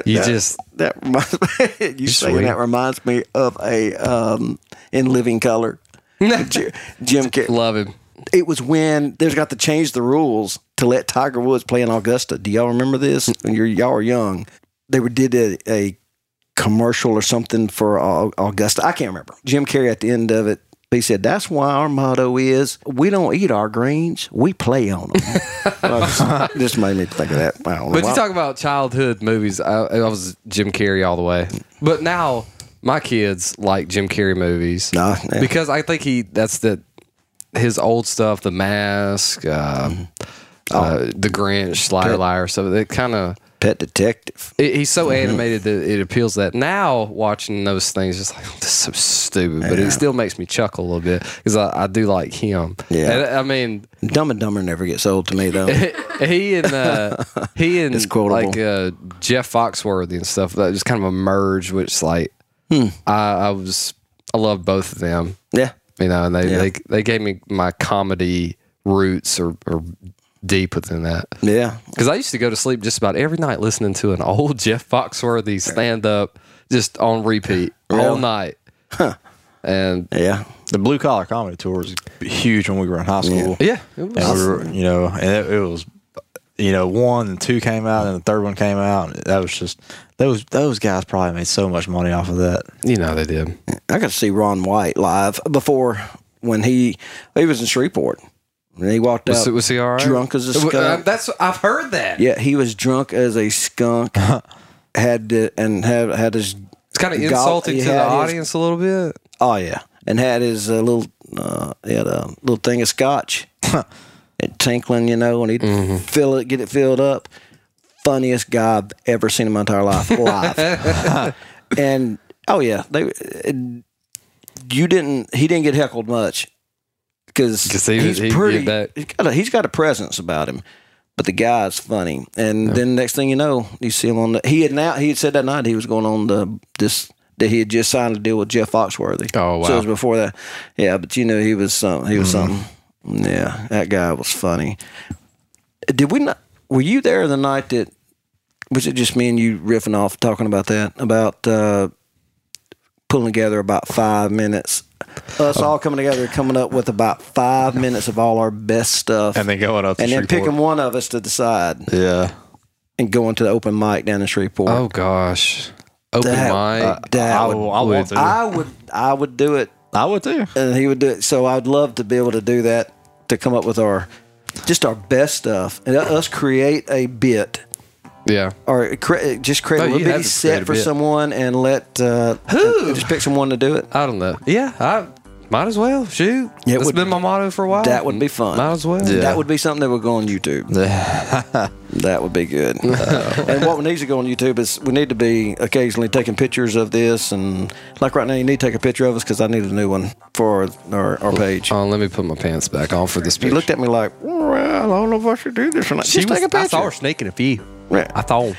You just That reminds me. You saying Sweet. that reminds me of a um, in Living Color. J- Jim Carrey. love him. It was when there's got to change the rules to let Tiger Woods play in Augusta. Do y'all remember this? When you're y'all are young, they did a, a commercial or something for Augusta. I can't remember. Jim Carrey at the end of it, he said, "That's why our motto is we don't eat our greens, we play on them." Just, just made me think of that. I don't know But you talk about childhood movies. I, I was Jim Carrey all the way. But now my kids like Jim Carrey movies Nah, yeah. because I think he that's the his old stuff, The Mask, uh, Mm-hmm. uh, The Grinch, Liar Liar. So it kind of Pet Detective. it, he's so Mm-hmm. animated that it appeals that. Now watching those things, just like this is so stupid, but it still makes me chuckle a little bit because I, I do like him. Yeah. and, I mean. Dumb and Dumber never gets old to me though. he and uh, he and It's like uh, Jeff Foxworthy and stuff that just kind of a merge, which like Hmm. I, I was I love both of them, yeah. you know, and they Yeah. they, they gave me my comedy roots or, or deep within that Yeah. because I used to go to sleep just about every night listening to an old Jeff Foxworthy stand up just on repeat all Really? night, and Yeah. The blue collar comedy tour was huge when we were in high school. yeah, it was, And we were, you know, and it, it was, you know, one and two came out, and the third one came out. And that was just those those guys probably made so much money off of that. you know they did. I got to see Ron White live before when he he was in Shreveport. And he walked Was, out was he all right? drunk as a Uh, skunk. That's I've heard that. yeah, he was drunk as a skunk. had to, and had had his It's kind of insulting to the his- audience a little bit. oh yeah, and had his uh, little uh, he had a little thing of scotch, and tinkling, you know, and he'd Mm-hmm. fill it, get it filled up. Funniest guy I've ever seen in my entire life live. and oh yeah, they you didn't he didn't get heckled much because 'Cause he he's get pretty he's got a, he's got a presence about him. But the guy's funny, and then next thing you know, you see him on the. He had now he had said that night he was going on the this that he had just signed a deal with Jeff Foxworthy. Oh, wow! So it was before that, yeah. But you know he was some he was Mm-hmm. something. Yeah, that guy was funny. Did we not? Were you there the night that? Was it just me and you riffing off talking about that about uh, pulling together about five minutes? Us all coming together, coming up with about five minutes of all our best stuff, And then going up to and then Shreveport. picking one of us to decide Yeah, and going to the open mic down in Shreveport. Oh gosh, open That- mic. Uh, that I, would- I want to. I would I would do it I would too. and he would do it. So I'd love to be able to do that to come up with our just our best stuff and us create a bit yeah. or cre- just create a little bitty set for bit. someone and let uh, Who? just pick someone to do it. I don't know. Yeah, I might as well shoot. Yeah, it has been my motto for a while. That would be fun. Might as well. Yeah. That would be something that would go on YouTube. that would be good. and what we need to go on YouTube is we need to be occasionally taking pictures of this, and like right now, you need to take a picture of us because I need a new one for our, our page. Oh, let me put my pants back on for this. Picture. You looked at me like, well, I don't know if I should do this or not. She Just was, take a picture. I saw her sneaking a few. Yeah. I thought.